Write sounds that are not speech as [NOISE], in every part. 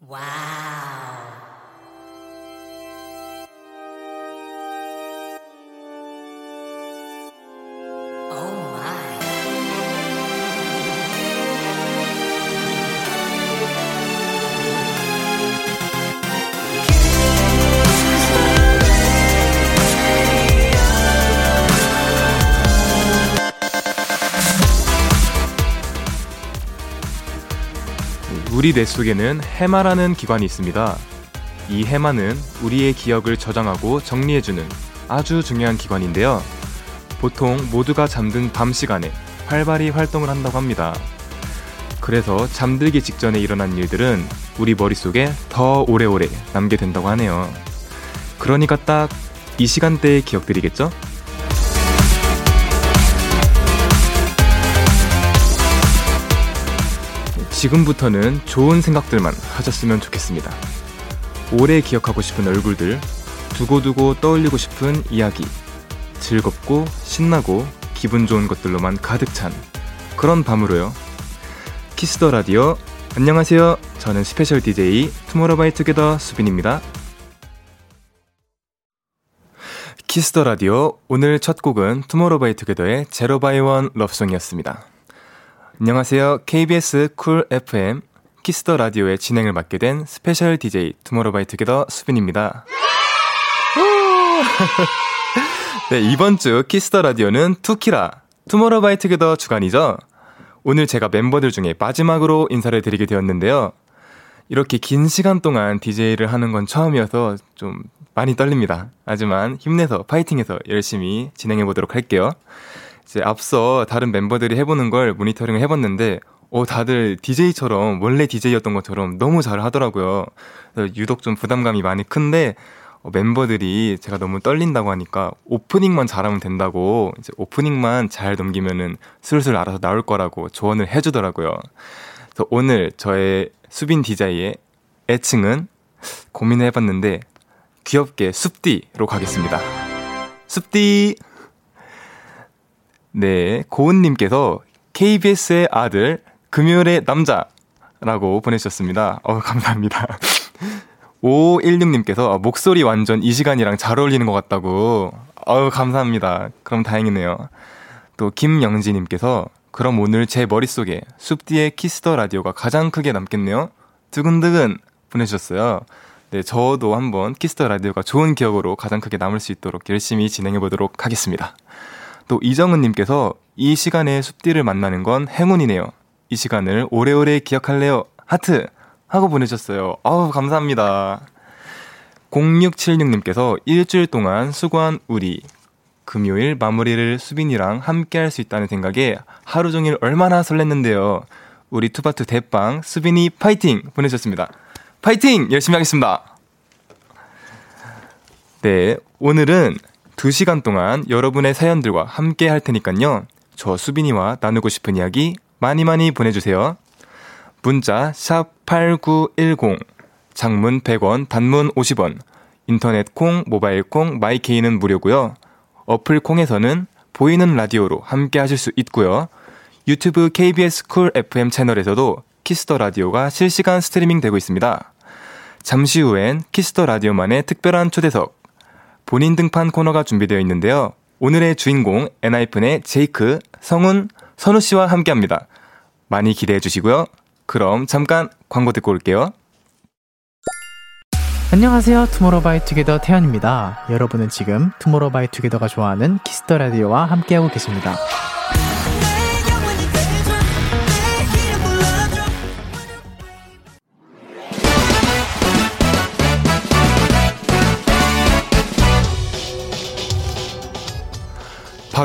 Wow. 우리 뇌 속에는 해마라는 기관이 있습니다. 이 해마는 우리의 기억을 저장하고 정리해주는 아주 중요한 기관인데요. 보통 모두가 잠든 밤 시간에 활발히 활동을 한다고 합니다. 그래서 잠들기 직전에 일어난 일들은 우리 머릿속에 더 오래오래 남게 된다고 하네요. 그러니까 딱 이 시간대의 기억들이겠죠? 지금부터는 좋은 생각들만 하셨으면 좋겠습니다. 오래 기억하고 싶은 얼굴들, 두고두고 떠올리고 싶은 이야기, 즐겁고 신나고 기분 좋은 것들로만 가득 찬 그런 밤으로요. Kiss the Radio 안녕하세요. 저는 스페셜 DJ 투모로우바이투게더 수빈입니다. Kiss the Radio 오늘 첫 곡은 투모로바이투게더의 제로바이원 러브송이었습니다. 안녕하세요. KBS 쿨 FM Kiss the Radio의 진행을 맡게 된 스페셜 DJ 투모로우바이투게더 수빈입니다. [LAUGHS] 네, 이번 주 Kiss the Radio는 투키라, 투모로우바이투게더 주간이죠. 오늘 제가 멤버들 중에 마지막으로 인사를 드리게 되었는데요. 이렇게 긴 시간 동안 DJ를 하는 건 처음이어서 좀 많이 떨립니다. 하지만 힘내서 파이팅해서 열심히 진행해 보도록 할게요. 이제 앞서 다른 멤버들이 해보는 걸 모니터링을 해봤는데, 어, 다들 DJ처럼, 원래 DJ였던 것처럼 너무 잘 하더라고요. 유독 좀 부담감이 많이 큰데, 어, 멤버들이 제가 너무 떨린다고 하니까 오프닝만 잘하면 된다고 이제 오프닝만 잘 넘기면은 슬슬 알아서 나올 거라고 조언을 해주더라고요. 그래서 오늘 저의 수빈 디자이의 애칭은 고민을 해봤는데 귀엽게 숲디로 가겠습니다. 숲디! 네, 고은님께서 KBS의 아들, 금요일의 남자라고 보내주셨습니다. 어, 감사합니다. [LAUGHS] 5516님께서 아, 목소리 완전 이 시간이랑 잘 어울리는 것 같다고. 아유, 감사합니다. 그럼 다행이네요. 또 김영지님께서 그럼 오늘 제 머릿속에 숲디의 Kiss the Radio가 가장 크게 남겠네요. 두근두근 보내주셨어요. 네, 저도 한번 Kiss the Radio가 좋은 기억으로 가장 크게 남을 수 있도록 열심히 진행해 보도록 하겠습니다. 또 이정은님께서 이 시간에 숲디를 만나는 건 행운이네요. 이 시간을 오래오래 기억할래요. 하트! 하고 보내셨어요. 아우, 감사합니다. 0676님께서 일주일 동안 수고한 우리. 금요일 마무리를 수빈이랑 함께 할 수 있다는 생각에 하루 종일 얼마나 설렜는데요. 우리 투바투 대빵 수빈이 파이팅 보내셨습니다. 파이팅! 열심히 하겠습니다. 네, 오늘은 2시간 동안 여러분의 사연들과 함께 할 테니까요. 저 수빈이와 나누고 싶은 이야기 많이 많이 보내주세요. 문자 샵8910 장문 100원 단문 50원 인터넷 콩 모바일 콩 마이케이는 무료고요. 어플 콩에서는 보이는 라디오로 함께 하실 수 있고요. 유튜브 KBS 쿨 FM 채널에서도 Kiss the Radio가 실시간 스트리밍 되고 있습니다. 잠시 후엔 Kiss the Radio만의 특별한 초대석 본인 등판 코너가 준비되어 있는데요. 오늘의 주인공 엔하이픈의 제이크, 성훈, 선우 씨와 함께 합니다. 많이 기대해 주시고요. 그럼 잠깐 광고 듣고 올게요. 안녕하세요. 투모로우바이투게더 태현입니다. 여러분은 지금 투모로우바이투게더가 좋아하는 Kiss the Radio와 함께하고 계십니다.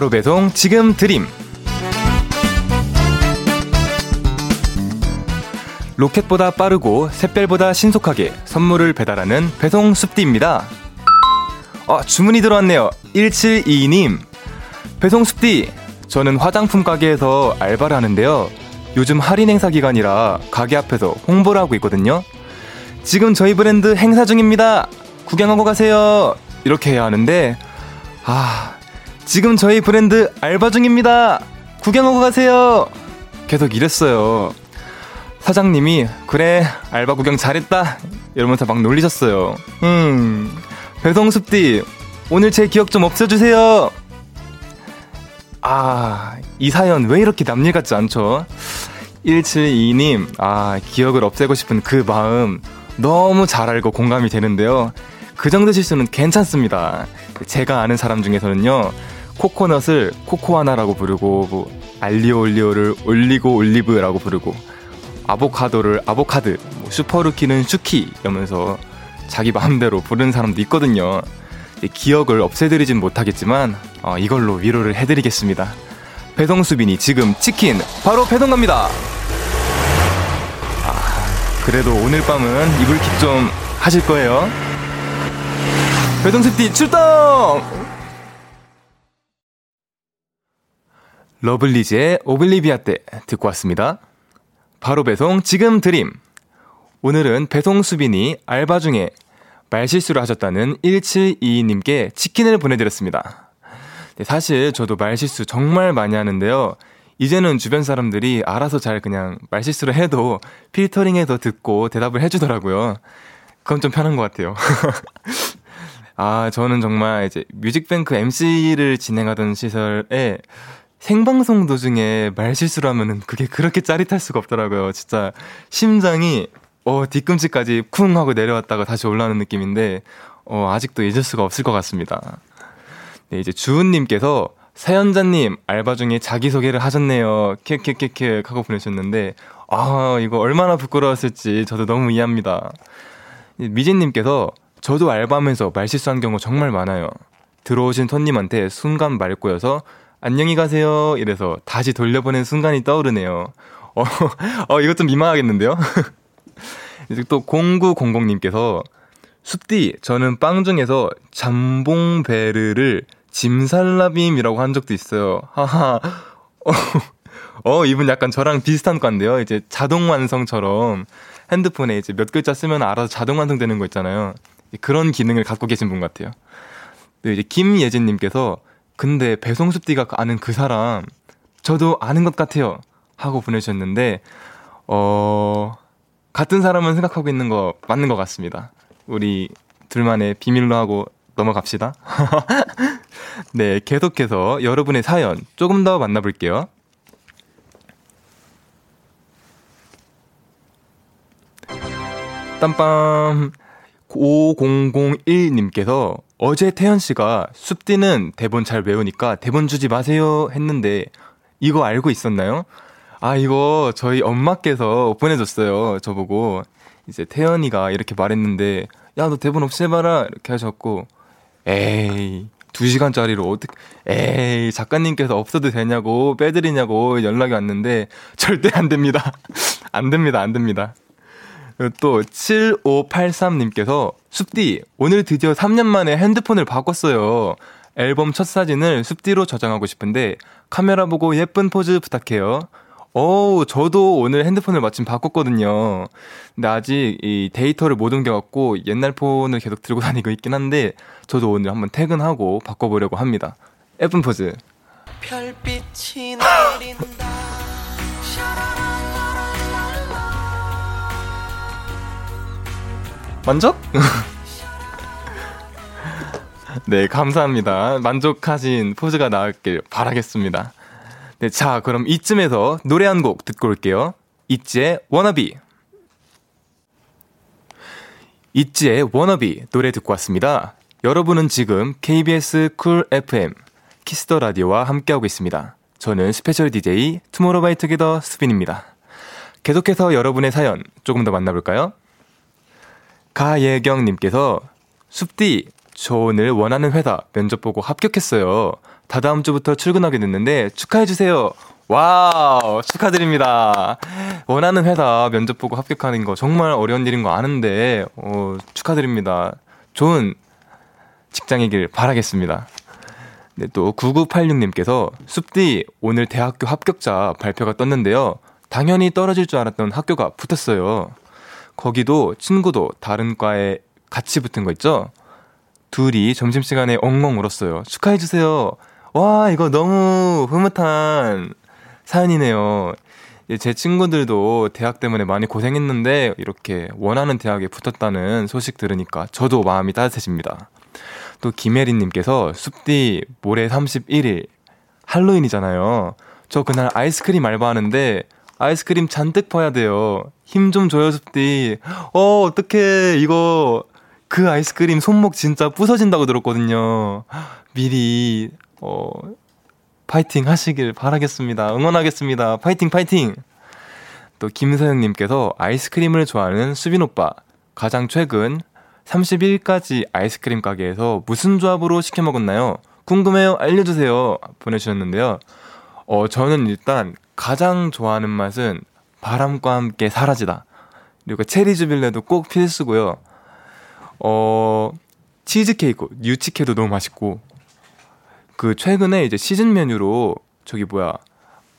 바로 배송 지금 드림 로켓보다 빠르고 샛별보다 신속하게 선물을 배달하는 배송 숲디입니다. 아, 주문이 들어왔네요. 1722님. 배송 숲디. 저는 화장품 가게에서 알바를 하는데요. 요즘 할인 행사 기간이라 가게 앞에서 홍보를 하고 있거든요. 지금 저희 브랜드 행사 중입니다. 구경하고 가세요. 이렇게 해야 하는데, 아, 지금 저희 브랜드 알바 중입니다. 구경하고 가세요. 계속 이랬어요. 사장님이 그래 알바 구경 잘했다 이러면서 막 놀리셨어요. 음 배송숲디 오늘 제 기억 좀 없애주세요. 아, 이 사연 왜 이렇게 남일 같지 않죠? 172님, 아, 기억을 없애고 싶은 그 마음 너무 잘 알고 공감이 되는데요. 그 정도 실수는 괜찮습니다. 제가 아는 사람 중에서는요, 코코넛을 코코아나라고 부르고, 뭐, 알리오 올리오를 올리고 올리브라고 부르고, 아보카도를 아보카드, 뭐 슈퍼루키는 슈키 이러면서 자기 마음대로 부르는 사람도 있거든요. 기억을 없애드리진 못하겠지만 어, 이걸로 위로를 해드리겠습니다. 배송수빈이 지금 치킨 바로 배송 갑니다. 아, 그래도 오늘 밤은 이불킥 좀 하실 거예요. 배송수비 출동! 러블리즈의 오블리비아 때 듣고 왔습니다. 바로 배송 지금 드림. 오늘은 배송 수빈이 알바 중에 말실수를 하셨다는 1722님께 치킨을 보내드렸습니다. 네, 사실 저도 말실수 정말 많이 하는데요. 이제는 주변 사람들이 알아서 잘 그냥 말실수를 해도 필터링해서 듣고 대답을 해주더라고요. 그건 좀 편한 것 같아요. [LAUGHS] 아, 저는 정말 이제 뮤직뱅크 MC를 진행하던 시설에 생방송 도중에 말실수를 하면은 그게 그렇게 짜릿할 수가 없더라고요. 진짜 심장이 어, 뒤꿈치까지 쿵 하고 내려왔다가 다시 올라오는 느낌인데, 어, 아직도 잊을 수가 없을 것 같습니다. 네, 이제 주은 님께서 사연자님 알바 중에 자기소개를 하셨네요. 킥킥킥킥 하고 보내셨는데, 아, 이거 얼마나 부끄러웠을지 저도 너무 이해합니다. 미진님께서 저도 알바하면서 말실수한 경우 정말 많아요. 들어오신 손님한테 순간 말 꼬여서 안녕히 가세요 이래서 다시 돌려보낸 순간이 떠오르네요. 어, [LAUGHS] 어 이거 좀 민망하겠는데요? [LAUGHS] 이제 또 0900님께서 숲디 저는 빵 중에서 잠봉베르를 짐살라빔이라고 한 적도 있어요. 하하. 어, [LAUGHS] 어, 이분 약간 저랑 비슷한 과인데요. 이제 자동 완성처럼 핸드폰에 이제 몇 글자 쓰면 알아서 자동 완성되는 거 있잖아요. 그런 기능을 갖고 계신 분 같아요. 네, 이제 김예진님께서 근데 배송숲 디가 아는 그 사람 저도 아는 것 같아요. 하고 보내주셨는데 어 같은 사람은 생각하고 있는 거 맞는 것 같습니다. 우리 둘만의 비밀로 하고 넘어갑시다. [LAUGHS] 네, 계속해서 여러분의 사연 조금 더 만나볼게요. 땀빰 5001님께서 어제 태연 씨가 숲디는 대본 잘 외우니까 대본 주지 마세요 했는데 이거 알고 있었나요? 아, 이거 저희 엄마께서 보내줬어요. 저보고. 이제 태연이가 이렇게 말했는데, 야, 너 대본 없이 해봐라. 이렇게 하셨고, 에이, 두 시간짜리로 어떻게, 에이, 작가님께서 없어도 되냐고, 빼드리냐고 연락이 왔는데, 절대 안 됩니다. [LAUGHS] 안 됩니다, 안 됩니다. 또, 7583님께서, 숲디, 오늘 드디어 3년 만에 핸드폰을 바꿨어요. 앨범 첫 사진을 숲디로 저장하고 싶은데, 카메라 보고 예쁜 포즈 부탁해요. 어우, 저도 오늘 핸드폰을 마침 바꿨거든요. 근데 아직 이 데이터를 못 옮겨갖고 옛날 폰을 계속 들고 [LAUGHS] 다니고 있긴 한데, 저도 오늘 한번 퇴근하고 바꿔보려고 합니다. 예쁜 포즈. 별빛이 내린다. 만족? [LAUGHS] 네, 감사합니다. 만족하신 포즈가 나왔길 바라겠습니다. 네, 자, 그럼 이쯤에서 노래 한 곡 듣고 올게요. 있지의 워너비. 있지의 워너비 노래 듣고 왔습니다. 여러분은 지금 KBS 쿨 FM Kiss the Radio와 함께하고 있습니다. 저는 스페셜 DJ 투모로우바이투게더 수빈입니다. 계속해서 여러분의 사연 조금 더 만나볼까요? 가예경님께서 숲디 저 오늘 원하는 회사 면접 보고 합격했어요. 다다음 주부터 출근하게 됐는데 축하해 주세요. 와우, 축하드립니다. 원하는 회사 면접 보고 합격하는 거 정말 어려운 일인 거 아는데, 어, 축하드립니다. 좋은 직장이길 바라겠습니다. 네, 또 9986님께서 숲디 오늘 대학교 합격자 발표가 떴는데요. 당연히 떨어질 줄 알았던 학교가 붙었어요. 거기도 친구도 다른 과에 같이 붙은 거 있죠? 둘이 점심시간에 엉엉 울었어요. 축하해주세요. 와, 이거 너무 흐뭇한 사연이네요. 제 친구들도 대학 때문에 많이 고생했는데 이렇게 원하는 대학에 붙었다는 소식 들으니까 저도 마음이 따뜻해집니다. 또 김혜린님께서 숲디 모레 31일 할로윈이잖아요. 저 그날 아이스크림 알바하는데 아이스크림 잔뜩 퍼야 돼요. 힘 좀 줘요, 숲디. 어, 어떡해. 이거 그 아이스크림 손목 진짜 부서진다고 들었거든요. 미리, 어, 파이팅 하시길 바라겠습니다. 응원하겠습니다. 파이팅, 파이팅! 또 김서영님께서 아이스크림을 좋아하는 수빈 오빠. 가장 최근 30일까지 아이스크림 가게에서 무슨 조합으로 시켜 먹었나요? 궁금해요. 알려주세요. 보내주셨는데요. 어, 저는 일단 가장 좋아하는 맛은 바람과 함께 사라지다. 그리고 체리 주빌레도 꼭 필수고요. 어, 치즈케이크, 뉴치케도 너무 맛있고. 그 최근에 이제 시즌 메뉴로 저기 뭐야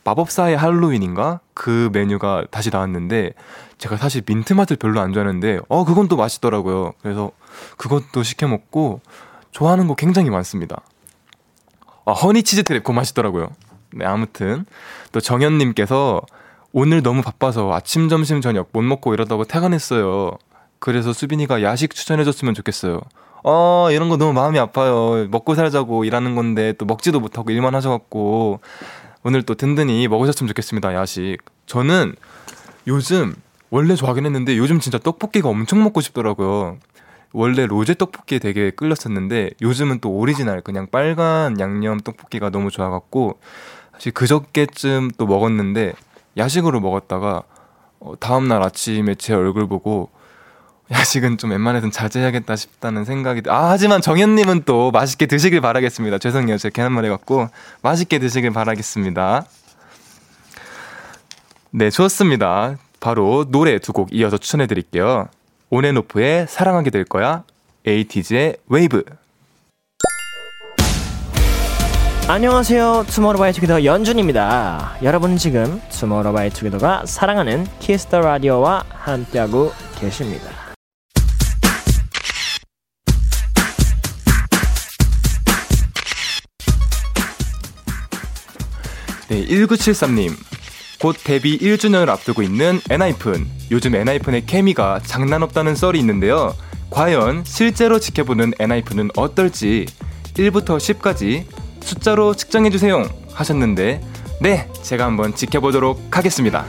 마법사의 할로윈인가 그 메뉴가 다시 나왔는데 제가 사실 민트 맛을 별로 안 좋아하는데 어 그건 또 맛있더라고요. 그래서 그것도 시켜 먹고 좋아하는 거 굉장히 많습니다. 아 허니 치즈 트랩 그거 맛있더라고요. 네 아무튼 또 정현님께서 오늘 너무 바빠서 아침 점심 저녁 못 먹고 이러다고 퇴근했어요. 그래서 수빈이가 야식 추천해줬으면 좋겠어요. 어, 이런 거 너무 마음이 아파요. 먹고 살자고 일하는 건데 또 먹지도 못하고 일만 하셔갖고 오늘 또 든든히 먹으셨으면 좋겠습니다. 야식. 저는 요즘 원래 좋아하긴 했는데 요즘 진짜 떡볶이가 엄청 먹고 싶더라고요. 원래 로제 떡볶이에 되게 끌렸었는데 요즘은 또 오리지널 그냥 빨간 양념 떡볶이가 너무 좋아갖고 그저께쯤 또 먹었는데 야식으로 먹었다가 어, 다음 날 아침에 제 얼굴 보고 야식은 좀 웬만해선 자제해야겠다 싶다는 생각이 아 하지만 정현님은 또 맛있게 드시길 바라겠습니다. 죄송해요. 제가 괜한 말 해갖고 맛있게 드시길 바라겠습니다. 네 좋습니다. 바로 노래 두 곡 이어서 추천해드릴게요. 온앤오프의 사랑하게 될 거야 에이티즈의 웨이브 안녕하세요. 투모로우바이투게더 연준입니다. 여러분 지금 투모로우바이투게더가 사랑하는 Kiss the Radio와 함께하고 계십니다. 네, 1973님. 곧 데뷔 1주년을 앞두고 있는 엔하이픈. 요즘 엔하이픈의 케미가 장난 없다는 썰이 있는데요. 과연 실제로 지켜보는 엔하이픈은 어떨지 1부터 10까지 숫자로 측정해주세요 하셨는데, 네, 제가 한번 지켜보도록 하겠습니다.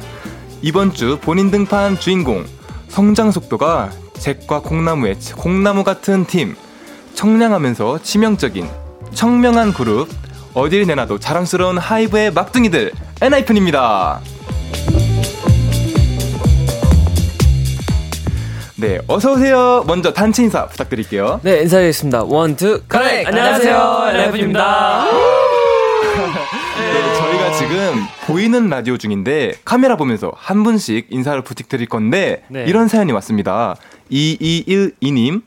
이번 주 본인 등판 주인공, 성장 속도가 잭과 콩나무의 콩나무 같은 팀, 청량하면서 치명적인 청명한 그룹, 어딜 내놔도 자랑스러운 하이브의 막둥이들 엔하이픈입니다. 네, 어서 오세요. 먼저 단체 인사 부탁드릴게요. 네, 인사드리겠습니다. One, two, connect! 안녕하세요, 엔하이픈입니다. 네, 저희가 지금 보이는 라디오 중인데 카메라 보면서 한 분씩 인사를 부탁드릴 건데 네. 이런 사연이 왔습니다. 2212님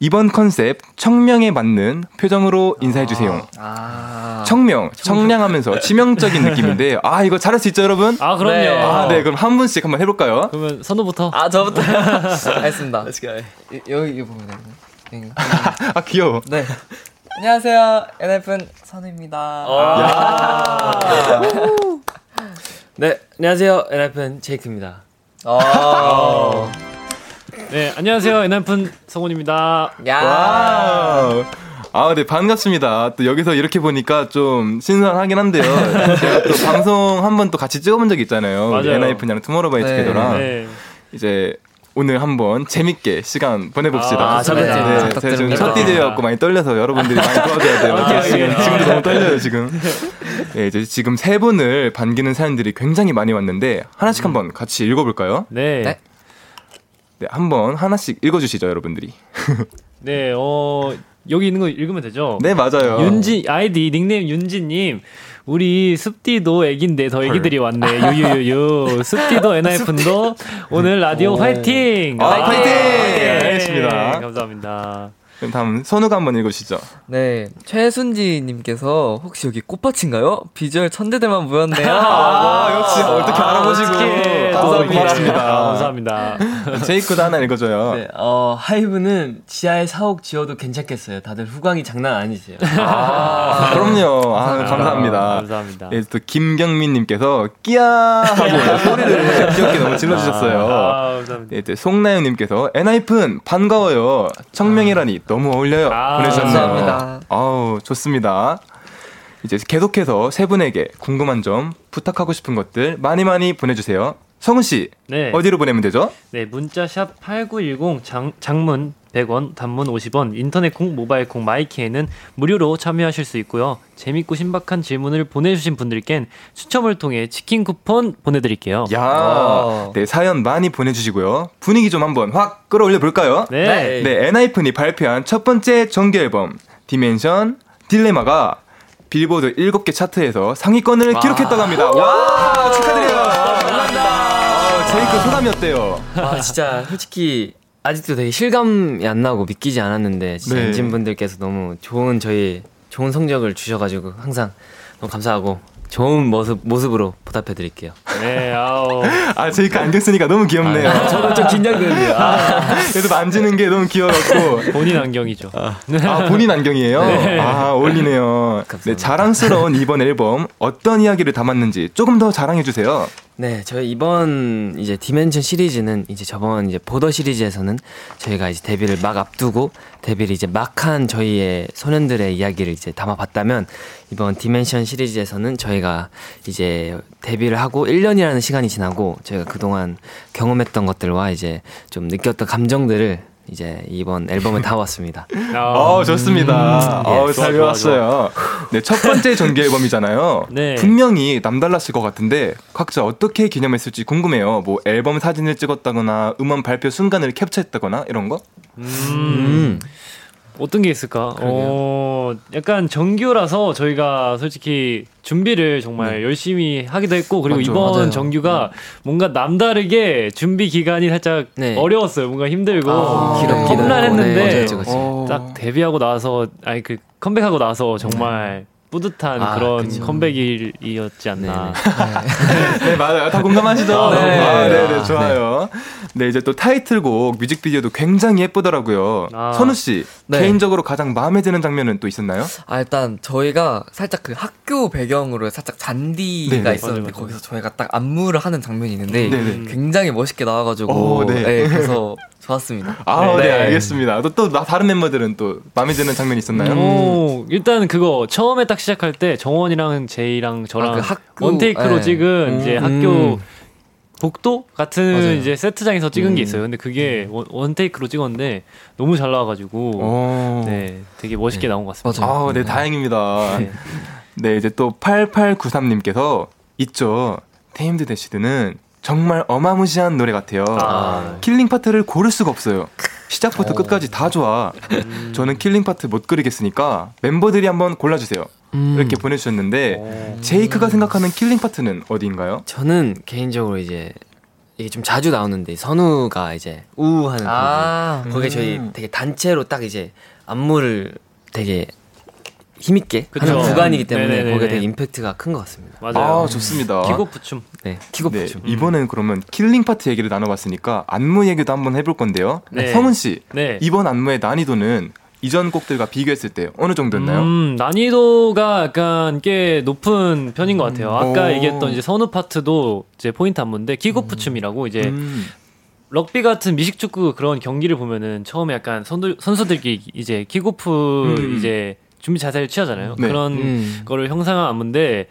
이번 컨셉 청명에 맞는 표정으로 인사해 주세요. 아. 청명, 청량하면서 치명적인 느낌인데 아 이거 잘할 수 있죠 여러분? 아, 그럼요. 네. 아, 네 그럼 한 분씩 한번 해볼까요? 그러면 선우부터. 아, 저부터. [LAUGHS] [LAUGHS] 알겠습니다. 이- 여기, 보면 되나요? [LAUGHS] 아 귀여워. 네. 안녕하세요. NF는 선우입니다. 네, 안녕하세요. NF는 제이크입니다. 아. 네, 안녕하세요. 엔하이픈 성훈입니다. 야. Wow. 아, 네, 반갑습니다. 또 여기서 이렇게 보니까 좀 신선하긴 한데요. [LAUGHS] 제가 또 방송 한 번 또 같이 찍어본 적이 있잖아요. 엔하이픈이랑 투모로우바이투게더랑 네. 이제 오늘 한번 재밌게 시간 보내봅시다. 아, 첫 번째 네, 제가 지금 부탁드립니다. 첫 DJ였고 많이 떨려서 여러분들이 많이 도와줘야 돼요. 아, 지금, 예. 지금도 너무 떨려요, 지금. 네, 이제 지금 세 분을 반기는 사연들이 굉장히 많이 왔는데 하나씩 한번 같이 읽어볼까요? 네. 네. 네, 한번 하나씩 읽어주시죠, 여러분들이. [LAUGHS] 네, 어, 여기 있는 거 읽으면 되죠? 네, 맞아요. 윤지, 아이디, 닉네임 윤지님. 우리 습디도 애긴데 더 애기들이 왔네. 유유유유. [LAUGHS] 습디도 엔하이픈도 오늘 라디오 오. 화이팅! 아, 화이팅! 네, 알겠습니다. 감사합니다. 그럼 다음 선우가 한번 읽으시죠. 네, 최순지님께서 혹시 여기 꽃밭인가요? 비주얼 천재들만 모였네요. [LAUGHS] 아, 역시 어떻게 알아보시고. 어떡해. 아, 또 고맙습니다. 아, [LAUGHS] 감사합니다. 제이크도 하나 읽어줘요. 네, 어, 하이브는 지하에 사옥 지어도 괜찮겠어요. 다들 후광이 장난 아니세요. 아, 그럼요. 아, 감사합니다. 감사합니다. 예, 또 김경민님께서 끼야 하고 소리를 귀엽게 너무 질러주셨어요. 아, 감사합니다. 예, 또 송나연님께서 엔하이픈 반가워요. 청명이라니 너무 어울려요. 아, 보내주셨네요. 감사합니다. 아우 좋습니다. 이제 계속해서 세 분에게 궁금한 점, 부탁하고 싶은 것들 많이 많이 보내주세요. 성훈 씨 네. 어디로 보내면 되죠? 네, 문자 샵 8910 장, 장문 100원, 단문 50원, 인터넷 콩, 모바일 콩, 마이키에는 무료로 참여하실 수 있고요. 재밌고 신박한 질문을 보내주신 분들께는 추첨을 통해 치킨 쿠폰 보내드릴게요. 야, 와. 네 사연 많이 보내주시고요. 분위기 좀 한번 확 끌어올려 볼까요? 네. 네, 엔하이픈이 발표한 첫 번째 정규 앨범 Dimension Dilemma가 빌보드 7개 차트에서 상위권을 기록했다고 합니다. 와, 축하드려요. 감사합니다. 제이크 소감이 어때요? 아, 진짜 솔직히 아직도 되게 실감이 안 나고 믿기지 않았는데 진짜 네. 엔진 분들께서 너무 좋은 저희 좋은 성적을 주셔가지고 항상 너무 감사하고 좋은 모습 모습으로 보답해 드릴게요. 네, 아우. 아, 제이크 안경 쓰니까 너무 귀엽네요. 저도 좀 긴장되네요. 그래도 만지는 게 너무 귀여웠고. 본인 안경이죠. 아, 본인 안경이에요? 아, 어울리네요. 네, 자랑스러운 이번 앨범 어떤 이야기를 담았는지 조금 더 자랑해 주세요. 네, 저희 이번 이제 Dimension 시리즈는 이제 저번 이제 Border 시리즈에서는 저희가 이제 데뷔를 막 앞두고 데뷔를 이제 막 한 저희의 소년들의 이야기를 이제 담아봤다면 이번 Dimension 시리즈에서는 저희가 이제 데뷔를 하고 1년이라는 시간이 지나고 저희가 그동안 경험했던 것들과 이제 좀 느꼈던 감정들을 이제 이번 앨범에 담아왔습니다. 어, 좋습니다. 어, 예, 잘 배웠어요. 네, 첫 번째 정규 앨범이잖아요. [LAUGHS] 네. 분명히 남달랐을 것 같은데 각자 어떻게 기념했을지 궁금해요. 뭐 앨범 사진을 찍었다거나 음원 발표 순간을 캡처했다거나 이런 거? 음. 어떤 게 있을까? 어, 약간 정규라서 저희가 솔직히 준비를 정말 열심히 하기도 했고 그리고 맞죠, 이번 맞아요. 정규가 뭔가 남다르게 준비 기간이 살짝 네. 어려웠어요. 뭔가 힘들고 아, 좀 기록기도 험난했는데 네. 어. 딱 데뷔하고 나서 아니 그 컴백하고 나서 정말 뿌듯한 아, 그런 그쵸. 컴백이었지 않나. [LAUGHS] 네, 맞아요. 다 공감하시죠? 네. 아, 네, 네, 아, 좋아요. 네. 이제 또 타이틀곡 뮤직비디오도 굉장히 예쁘더라고요. 아. 선우 씨, 네. 개인적으로 가장 마음에 드는 장면은 또 있었나요? 아 일단 저희가 살짝 그 학교 배경으로 살짝 잔디가 네네. 있었는데 맞아요, 맞아요. 거기서 저희가 딱 안무를 하는 장면이 있는데 네네. 굉장히 멋있게 나와가지고 오, 네. 네, 그래서 좋았습니다. 아, 네, 네. 알겠습니다. 또, 또 나- 다른 멤버들은 또 마음에 드는 장면 있었나요? 오, 일단 그거 처음에 딱 시작할 때 정원이랑 제이랑 저랑 아, 그 학교, 원테이크로 네. 찍은 이제 음. 학교 복도 같은 맞아요. 이제 세트장에서 찍은 게 음. 있어요. 근데 그게 원, 원테이크로 찍었는데 너무 잘 나와가지고 오. 네, 되게 멋있게 나온 것 같습니다. 맞아요. 아, 네, 다행입니다. 네. 네, 이제 또 8893님께서 있죠. Tamed-Dashed는 정말 어마무시한 노래 같아요. 아. killing part를 고를 수가 없어요. 시작부터 끝까지 다 좋아. 음. 저는 killing part 못 고르겠으니까 멤버들이 한번 골라주세요. 음. 이렇게 보내주셨는데 오. 제이크가 생각하는 killing part는 어디인가요? 저는 개인적으로 이제 이게 좀 자주 나오는데 선우가 이제 우하는 아, 부분 거기에 저희 음. 되게 단체로 딱 이제 안무를 되게 힘있게 그쵸. 하는 구간이기 때문에 네네네네. 거기에 되게 임팩트가 큰 것 같습니다. 맞아요. 아, 좋습니다. 킥오프춤. 네, 킥오프 네, 춤. 이번엔 그러면 killing part 얘기를 나눠봤으니까 안무 얘기도 한번 해볼 건데요. 네. 성훈 씨, 네. 이번 안무의 난이도는 이전 곡들과 비교했을 때 어느 정도였나요? 음, 난이도가 약간 꽤 높은 편인 것 같아요. 아까 오. 얘기했던 이제 선우 파트도 이제 포인트 안무인데 킥오프 춤이라고 이제 음. 럭비 같은 미식축구 그런 경기를 보면은 처음에 약간 선수, 선수들끼리 이제 킥오프 음. 이제 준비 자세를 취하잖아요. 네. 그런 음. 거를 형상화한 안무인데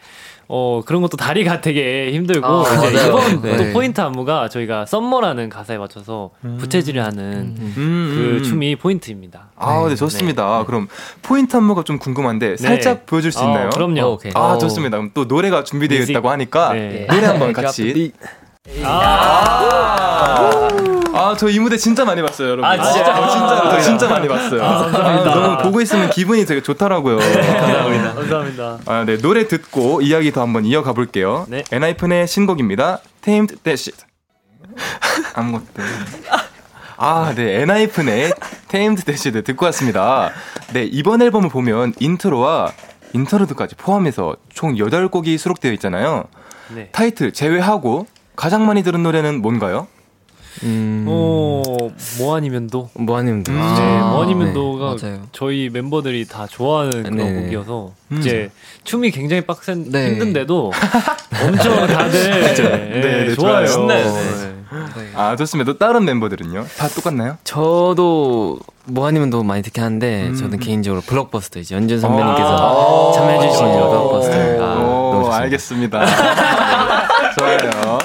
어 그런 것도 다리가 되게 힘들고 아, 이제 맞아요. 이번 네. 또 포인트 안무가 저희가 summer라는 가사에 맞춰서 부채질을 하는 음, 그 음. 춤이 포인트입니다. 아, 네, 좋습니다. 그럼 포인트 안무가 좀 궁금한데 살짝 보여줄 수 어, 있나요? 그럼요. 어, 오케이. 아, 어. 좋습니다. 그럼 또 노래가 준비되어 music. 있다고 하니까 네. 노래 한번 같이. 아, 저 이 무대 진짜 많이 봤어요, 여러분. 아, 진짜요? 어, 진짜로, 저 진짜 많이 봤어요. 아, 너무 보고 있으면 기분이 되게 좋더라고요. 감사합니다. 감사합니다. 아, 네, 노래 듣고 이야기 더 한번 이어가 볼게요. 네. 엔하이픈의 신곡입니다. Tamed That Shit. 아무것도. 아, 네, 엔하이픈의 Tamed-Dashed 듣고 왔습니다. 네, 이번 앨범을 보면 intro와 interlude까지 포함해서 총 8곡이 수록되어 있잖아요. 네. 타이틀 제외하고 가장 많이 들은 노래는 뭔가요? 음, 어, 모 아니면 도. 모 아니면 도. 음. 네, 아, 모 네. 아니면 도가 맞아요. 저희 멤버들이 다 좋아하는 그런 네. 곡이어서 음. 이제 춤이 굉장히 빡센 네. 힘든데도 [LAUGHS] 엄청 다들 네, 네, 네, 좋아요. 좋아요. 신나요, 네. 네. 아, 좋습니다. 또 다른 멤버들은요? 다 똑같나요? 저도 뭐 아니면도 많이 듣긴 하는데 음. 저는 개인적으로 블록버스터 이제 연준 선배님께서 참여해주신 아. 블록버스터 아, 너무 오, 좋습니다. 알겠습니다. [LAUGHS] 좋아요.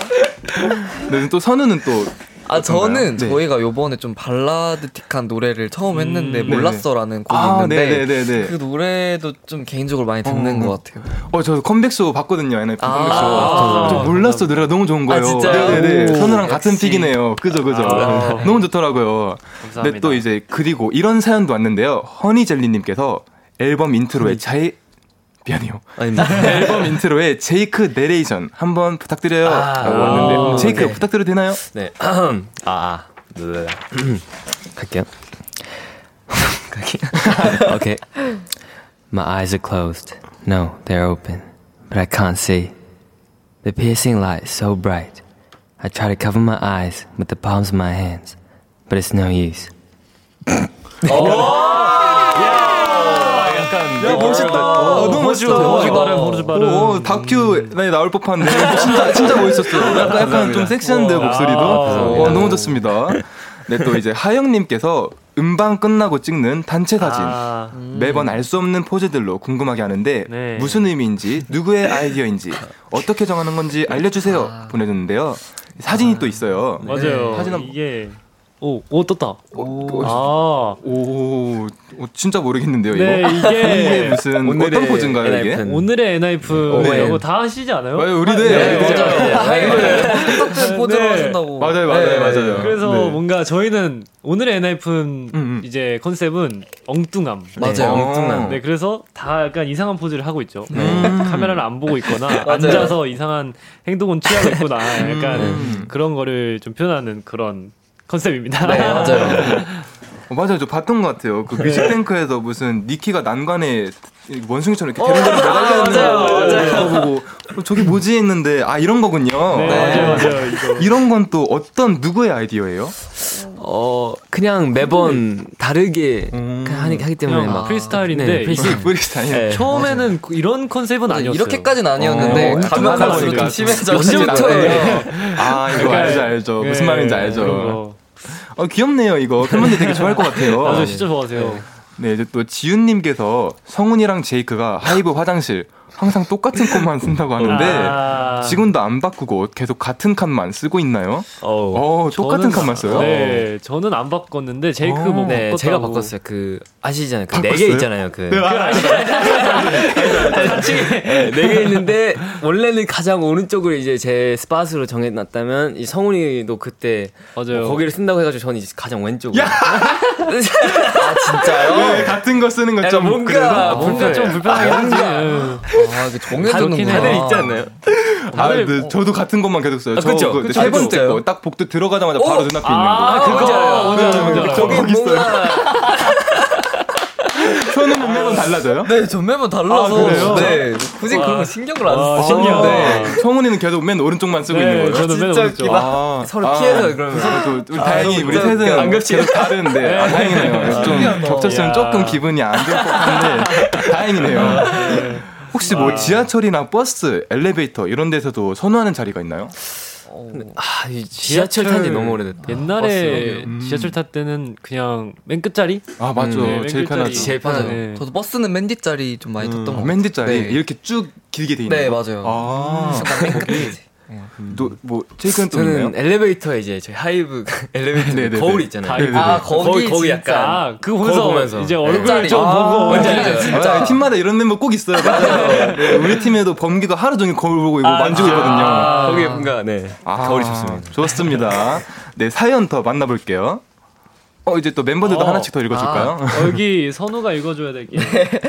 네, 또 선우는 또 아 저는 네. 저희가 요번에 좀 발라드틱한 노래를 처음 했는데 음, 몰랐어라는 곡이 아, 있는데 네네네네. 그 노래도 좀 개인적으로 많이 듣는 어. 것 같아요. 어, 저 컴백쇼 봤거든요. NF 아, 컴백쇼. 아, 저 몰랐어. 노래가 너무 좋은 거예요. 아, 진짜요? 네네네. 오, 선우랑 같은. pick이네요. 그죠, 그죠. 아. 너무 좋더라고요. 감사합니다. 네, 또 이제 그리고 이런 사연도 왔는데요. 허니젤리님께서 앨범 intro에 자이 미안해요. 아닙니다. [LAUGHS] 앨범 인트로에 제이크 내레이션 한번 부탁드려요. 라고 왔는데 제이크 네. 부탁드려도 되나요? 네. 아, 아. 네. [CLEARS THROAT] 갈게요. [LAUGHS] 갈게요. okay. [LAUGHS] My eyes are closed. No, they're open. But I can't see. The piercing light is so bright. I try to cover my eyes with the palms of my hands. But it's no use. 야, 멋있다. 어, 너무 멋있다. 버즈 발음, 버즈 발음. 오, 다큐에 나올 법한데 진짜 진짜 멋있었어요. 약간, 약간 좀 섹시한데 목소리도. 어, 너무 좋습니다. 네, 또 이제 하영님께서 음방 끝나고 찍는 단체 사진. 아, 매번 알 수 없는 포즈들로 궁금하게 하는데 네. 무슨 의미인지 누구의 아이디어인지 어떻게 정하는 건지 알려주세요 보내줬는데요 사진이 또 있어요 맞아요. 사진 한- 이게 오, 오 떴다. 오, 아, 오, 오, 진짜 모르겠는데요 네 이거 이게 [LAUGHS] 이게 무슨 오늘의 어떤 포즈인가요 이게 오늘의 NIF 네. 이거 다 하시지 않아요? 왜 우리도 네, 해. 맞아요. 똑같은 포즈로 네. 하신다고. 맞아요 맞아요 네. 맞아요 그래서 네. 뭔가 저희는 오늘의 NIF는 음, 음. 이제 컨셉은 엉뚱함. 맞아요. 엉뚱한. 네, 그래서 다 약간 이상한 포즈를 하고 있죠. 음. 카메라를 안 보고 있거나 [LAUGHS] 앉아서 이상한 행동은 취하고 있거나 약간 음. 그런 거를 좀 표현하는 그런 컨셉입니다. 네, 맞아요. [LAUGHS] 어, 맞아요 저 봤던 것 같아요 그 뮤직뱅크에서 무슨 니키가 난간에 원숭이처럼 이렇게 대롱대롱 매달려 있는 거 보고 어, 저게 뭐지 했는데 아 이런 거군요 네, 맞아요, 맞아요. 이거. 이런 건 또 어떤 누구의 아이디어예요? 어, 그냥 매번 다르게 음. 하기, 하기 때문에 막. 프리스타일인데 네, 이게 프리스타일. 네. 처음에는 그 이런 컨셉은 아니었어요. 이렇게까지는 아니었는데 어, 가면 갈수록 보니까 좀 심해져. 언제부터 네. 아 이거 그러니까, 알죠 알죠 무슨 네, 말인지 알죠. 거. 어 귀엽네요 이거 팬분들 되게 좋아할 것 같아요. [LAUGHS] 맞아요, 진짜 좋아하세요. 네 이제 또 지윤님께서 성훈이랑 제이크가 하이브 화장실 항상 똑같은 컷만 쓴다고 하는데 아. 지금도 안 바꾸고 계속 같은 칸만 쓰고 있나요? 어 똑같은 저는- 칸만 써요. 네, 저는 안 바꿨는데 제이크 어. 뭐 네, 바꿨다고. 제가 바꿨어요. 그 아시잖아요. 그 네 개? 있잖아요. 그 네, 아, 네개 있는데 원래는 가장 오른쪽을 이제 제 스팟으로 정해놨다면 이 성훈이도 그때 맞아요. 뭐 거기를 쓴다고 해가지고 저는 이제 가장 왼쪽으로. 네, 같은 거 쓰는 건좀 뭔가 그래서 아, 뭔가 좀 불편하긴 하지. 아, 정해주는구나. 다들 있지 않나요? 아, 네, 저도 같은 것만 계속 써요. 아, 저 그쵸? 그? 세세 번째? 거 딱 복도 들어가자마자 바로 눈앞에 아, 있는 거. 그거 알아요. 알아요, 뭔지 알아요. 거기 거기 있어요. 뭔가 손은 매번 달라져요? 네, 전 매번 달라서. 아, 그래요? 네, 굳이 그런 거 신경을 안 와, 쓰. 신기하다. 네. 성훈이는 계속 맨 오른쪽만 쓰고 네, 있는 거예요. 저는 맨 진짜 오른쪽. 아, 서로 아, 피해서 그러면. 우리 다행히 우리. 셋은 안. 계속 다른데 아, 다행이네요. 좀. 겹쳤으면 야. 조금 기분이 안 좋을 법한데 다행이네요. 혹시 뭐 지하철이나 버스, 엘리베이터 이런 데서도 선호하는 자리가 있나요? 아, 이 지하철 탄지 너무 오래됐다. 옛날에 음. 지하철 탈 때는 그냥 맨 끝자리? 아 맞죠. 네, 맨 제일. 편하죠. 제일 편하죠. 네. 저도 버스는 맨 뒷자리 좀 많이 탔던 것 어, 같아요. 맨 뒷자리 네. 이렇게 쭉 길게 돼 있는. 네, 거. 맞아요. 아, 순간 맨끝 에 이제. 또뭐 제이크는 또 있나요? 저는 엘리베이터에 이제 저희 하이브 [LAUGHS] 엘리베이터 네네네. 거울 있잖아요. 네네네. 아, 거기, 거기. 약간 아, 그거 보면서, 거울 보면서. 이제 네. 얼굴 짤이. 좀 아, 보고. 뭔지 네. 알죠, 진짜. 아, 팀마다 이런 멤버 꼭 있어요. 맞아요. 네, 우리 팀에도 범기가 하루 종일 거울 보고 이거 만지고 진짜? 있거든요. 아. 거기 뭔가 네 아, 거울이 좋습니다. 좋습니다. 네, 사연 더 만나볼게요. 어, 이제 또 멤버들도 어. 하나씩 더 읽어줄까요? 어, 여기 선우가 읽어줘야 될 게.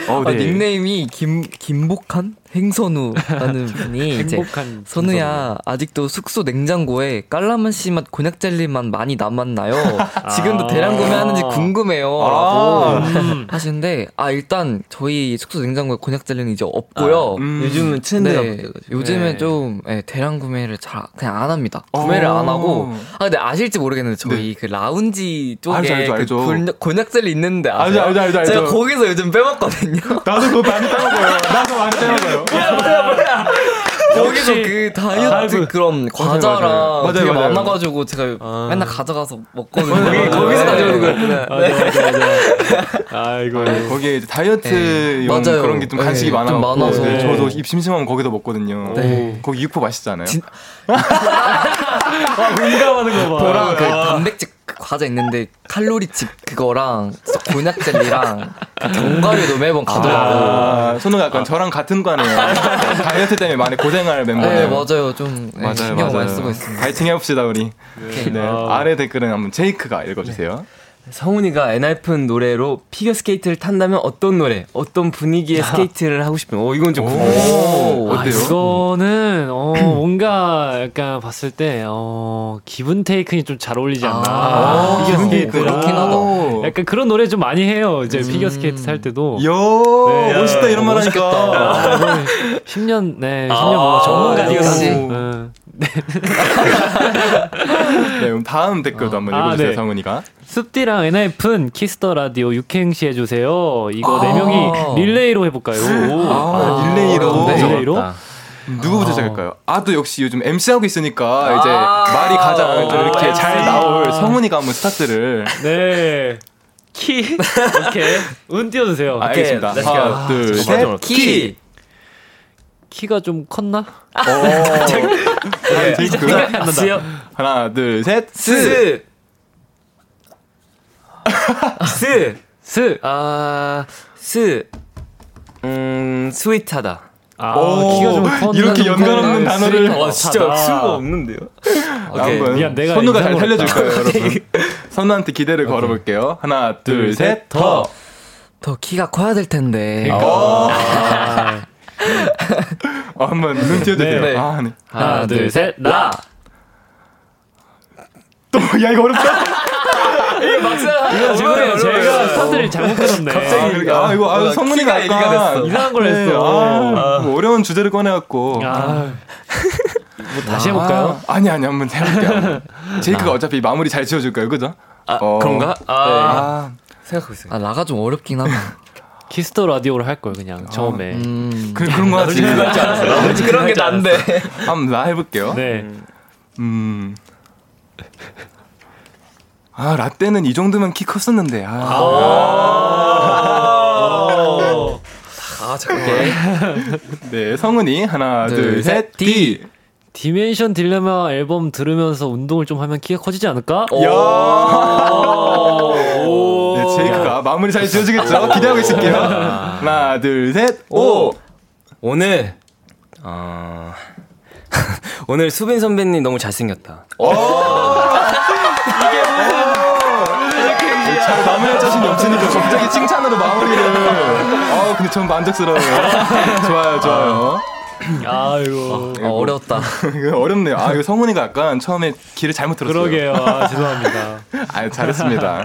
어, 아, 네. 닉네임이 김 김복한? 행선우라는 [LAUGHS] 분이 이제 선우야 아직도 숙소 냉장고에 깔라만시 맛 곤약 젤리만 많이 남았나요? [LAUGHS] 지금도 대량 구매하는지 궁금해요라고 음. 하시는데 아 일단 저희 숙소 냉장고에 곤약 젤리는 이제 없고요. 음. 요즘은 트렌드가 네. 요즘에 네. 좀 예, 대량 구매를 잘 그냥 안 합니다. 구매를 안 하고 아 근데 아실지 모르겠는데 저희 그 라운지 쪽에 알죠, 알죠, 그 알죠. 곤약, 곤약 젤리 있는데 알죠, 아세요? 알죠, 알죠, 알죠. 제가 거기서 요즘 빼먹거든요. 나도 그거 많이 빼먹어요. 나도 많이 [LAUGHS] 빼먹어요. 거기서 [LAUGHS] 그 다이어트 그런 과자랑 맞아요, 되게 맞아요. 많아가지고 제가 아. 맨날 가져가서 먹거든요. 맞아요, 거기서 맞아요. 가져오는 거였구나. 맞아, 맞아, 맞아. 아이고. 거기에 이제 다이어트용 네, 맞아요. 그런 게 좀 간식이 네, 좀 많아서 많아서. 네, 저도 입 심심하면 거기다 먹거든요. 네. 거기 육포 맛있잖아요. 진- [LAUGHS] 아, 공감하는 거 봐. 저랑 그 단백질 그 과자 있는데 칼로리칩 그거랑 곤약 젤리랑 그 견과류도 매번 가져가고. 아, 선우가 약간 저랑 같은 과네요. [LAUGHS] 다이어트 때문에 많이 고생할 멤버네요. 네 맞아요 좀 네, 맞아요, 신경 맞아요. 많이 쓰고 있습니다. 파이팅 해봅시다 우리. 네. 아. 아래 댓글은 한번 제이크가 읽어주세요. 성훈이가 엔하이픈 노래로 피겨 스케이트를 탄다면 어떤 노래, 어떤 분위기의 스케이트를 하고 싶은? 어 이건 좀 궁금해. 오, 아, 어때요? 이거는 어, [CLEARS THROAT] 뭔가 약간 봤을 때 어, Given-Taken이 좀 잘 어울리지 않나. 아, 피겨 기분 스케이트랑. 그렇긴 하다. 오. 약간 그런 노래 좀 많이 해요. 이제 피겨 스케이트 탈 때도. 요 네. 멋있다 이런 말 하니까. 아, 이건 10년, 네, 10년 뭐 전문가니까. 응. 네, 그럼 다음 댓글도 한번 아, 읽어주세요, 네. 성훈이가. 숩디랑 엔하이픈 Kiss the Radio 육행시 해주세요. 이거 네 아. 명이 릴레이로 해볼까요? 아, 릴레이로. 네. 릴레이로? 어렵다. 누구부터 시작할까요? 아, 또 역시 요즘 MC 하고 있으니까 이제 말이 가장 좀 이렇게 아, 잘. 나올 성훈이가 한번 스타트를. 네. 키. 오케이. 운 띄워주세요. 아, 알겠습니다. 하나, 둘, 아, 셋. 키. 키가 좀 컸나? 오. 제이크. 안 수요. 하나, 둘, 셋. 스. 스. 스. 아, 스. 음, sweet하다. 아, 오, 키가 좀 컸나? 이렇게 연관 없는 단어를. 아, 진짜 수가 없는데요. 오케이. 한번 미안, 내가 선우가 잘 살려줄 거예요, 여러분. [LAUGHS] 선우한테 기대를 걸어볼게요. 하나, 둘, 둘, 셋, 셋, 더. 더 키가 커야 될 텐데. 어, 아, 어, 한번 눈 띄워주세요. 네. 아, 네. 하나, 둘, 셋, 라. 또, 야, 이거 어렵다. [LAUGHS] 이거 지금 제가 스타트를 잘못 끊었네. 아, 그러게. 아, 이거, 아, 성문이가 얘기가 됐어. 이상한 걸 네, 했어. 아, 뭐 어려운 주제를 꺼내갖고. 아, 뭐 다시 해볼까요? 아, 아니, 아니, 한번 해볼게요. 제이크가 어차피 마무리 잘 지어줄까요, 그죠? 아, 어. 그런가? 아, 아, 생각하고 있어요. 아 라가 좀 어렵긴 하다. Kiss the Radio를 할 걸 그냥 처음에. 음. 그, 그런 거 같지. 그런 게 난데. [LAUGHS] 한번 나 해볼게요. 네. 음. 아, 라떼는 이 정도면 키 컸었는데. 아. 아 잠깐. [LAUGHS] 네, 성훈이 하나, 둘, 둘, 셋, 셋, 디. Dimension Dilemma 앨범 들으면서 운동을 좀 하면 키가 커지지 않을까? 네, 제이크가 마무리 잘 지어주겠죠? 기대하고 있을게요. 하나, 둘, 셋, 오. 오늘 어... [LAUGHS] 오늘 수빈 선배님 너무 잘생겼다. 잘 마무리할 자신이 없으니까 갑자기 칭찬으로 마무리를. 아, 근데 전 만족스러워요. 좋아요, 좋아요. [CLEARS THROAT] 아이고. 어, 어려웠다. [LAUGHS] 이거 어렵네요. 아, 이거 성훈이가 약간 처음에 길을 잘못 들었어요. 그러게요. 아, [LAUGHS] 죄송합니다. 아, 잘했습니다.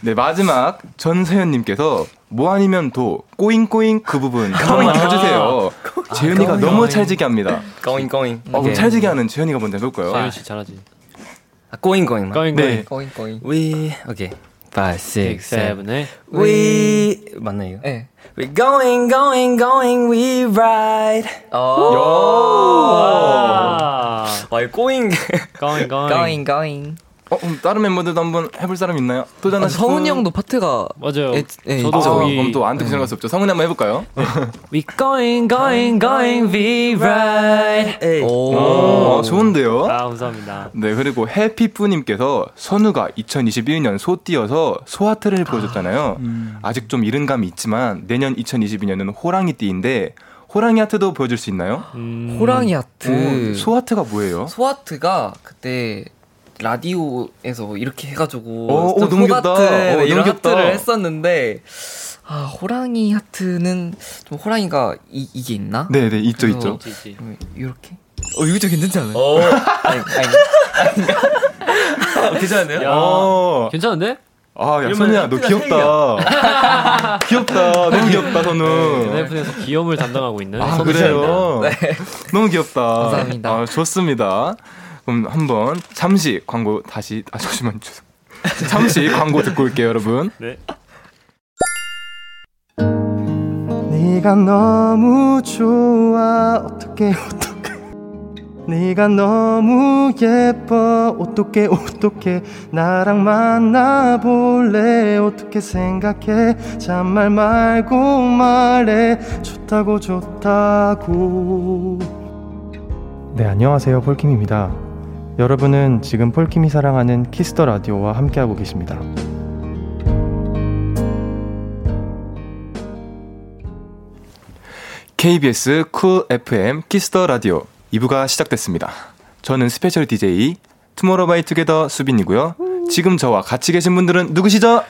네, 마지막 전세현님께서 뭐 아니면 도 꼬잉꼬잉 그 부분 한 번만 해주세요. 재현이가 너무 찰지게 합니다. going going. 어, 그럼 찰지게 하는 재현이가 먼저 해볼까요? 재현 씨 잘하지. 아, going. going 네. okay. Five, six, seven. 6, 7에 We 맞나요? 네. We going going going we ride. 아. 와, 이 going. going going. going going. 어, 그럼 다른 멤버들도 한번 해볼 사람 있나요? 아, 도전하실 성훈이 분? 형도 파트가 맞아요. 에, 에, 저도 아, 그럼 또안 듣고 지나갈 수 없죠. 성훈이 한번 해볼까요? [LAUGHS] We going going going we ride. 오. 어, 좋은데요? 아, 감사합니다. 네, 그리고 해피뿌님께서 선우가 2021년 소띠여서 소하트를 보여줬잖아요. 아직 좀 이른 감이 있지만 내년 2022년은 호랑이 띠인데 호랑이 하트도 보여줄 수 있나요? 음, 호랑이 하트. 오, 소하트가 뭐예요? 소하트가 그때 라디오에서 이렇게 해가지고 어, 어, 좀 너무 귀엽다. 어, 이런 너무 귀엽다. 하트를 했었는데 아, 호랑이 하트는 좀 호랑이가 이, 이게 있나? 네, 네, 있죠, 있죠. 이렇게. 어, 이거 좀 괜찮지 않아요? 어. [LAUGHS] 아니, 아니. 괜찮은데요? 야, 어. 괜찮은데? 아, 야, 선우야, 너 귀엽다. 귀엽다. 너무 귀엽다, 선우. NF에서 기염을 담당하고 있는 아, 선우 그래요? 너무 귀엽다. 감사합니다. 아, 좋습니다. 그럼 한번 잠시 광고 다시, 아, 잠시만 주세요. [LAUGHS] 잠시 광고 듣고 올게요, 여러분. 네. 네가 너무 좋아. 어떡해 어떡해. 네가 너무 예뻐. 어떡해 어떡해. 나랑 만나볼래? 어떻게 생각해? 잔말 말고 말해. 좋다고 좋다고. 네 안녕하세요. 폴킴입니다 여러분은 지금 폴킴이 사랑하는 Kiss the Radio와 함께하고 계십니다 KBS Cool FM Kiss the Radio 2부가 시작됐습니다. 저는 special DJ 투모로우바이투게더 수빈이고요. 지금 저와 같이 계신 분들은 누구시죠?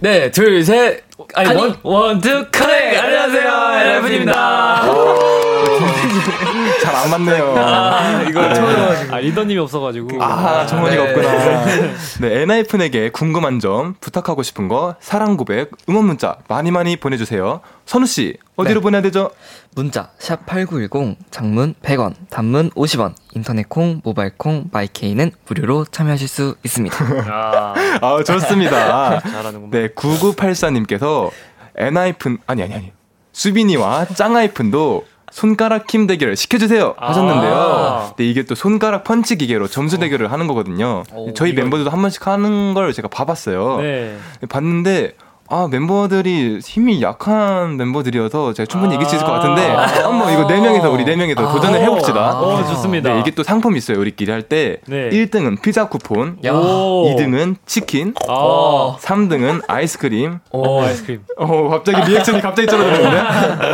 네, 둘, 셋. 아니, One. One two connect 안녕하세요 엔하이픈입니다. [LAUGHS] 잘 안 맞네요. 이거 처음 아 리더님이 없어가지고 아, 정원이가 네. 없구나. [LAUGHS] 네, 엔하이픈에게 궁금한 점, 부탁하고 싶은 거, 사랑 고백, 응원 문자 많이 많이 보내주세요. 선우 씨, 어디로 네. 보내야 되죠? 문자 샵 8910 장문 100원 단문 50원 인터넷 콩 모바일 콩 마이케이는 무료로 참여하실 수 있습니다. 아, [LAUGHS] 아, 좋습니다. 잘하는구만. 네, 9984님께서 엔하이픈, 아니, 아니, 아니. 수빈이와 짱하이픈도 손가락 힘 대결을 시켜주세요 하셨는데요. 아. 네, 이게 또 손가락 펀치 기계로 점수 대결을 하는 거거든요. 오, 저희 이거- 멤버들도 한 번씩 하는 걸 제가 봐봤어요. 네. 봤는데 아 멤버들이 힘이 약한 멤버들이어서 제가 충분히 이길 수 있을 것 같은데 아. 한번 이거 네 명이서 우리 네 명이서 도전을 해봅시다. 어 좋습니다. 네, 이게 또 상품 이 있어요. 우리끼리 할때 네. 1등은 피자 쿠폰, 오. 2등은 치킨, 아, 3등은 아이스크림. 오 아이스크림. 어 갑자기 리액션이 갑자기 줄어드는데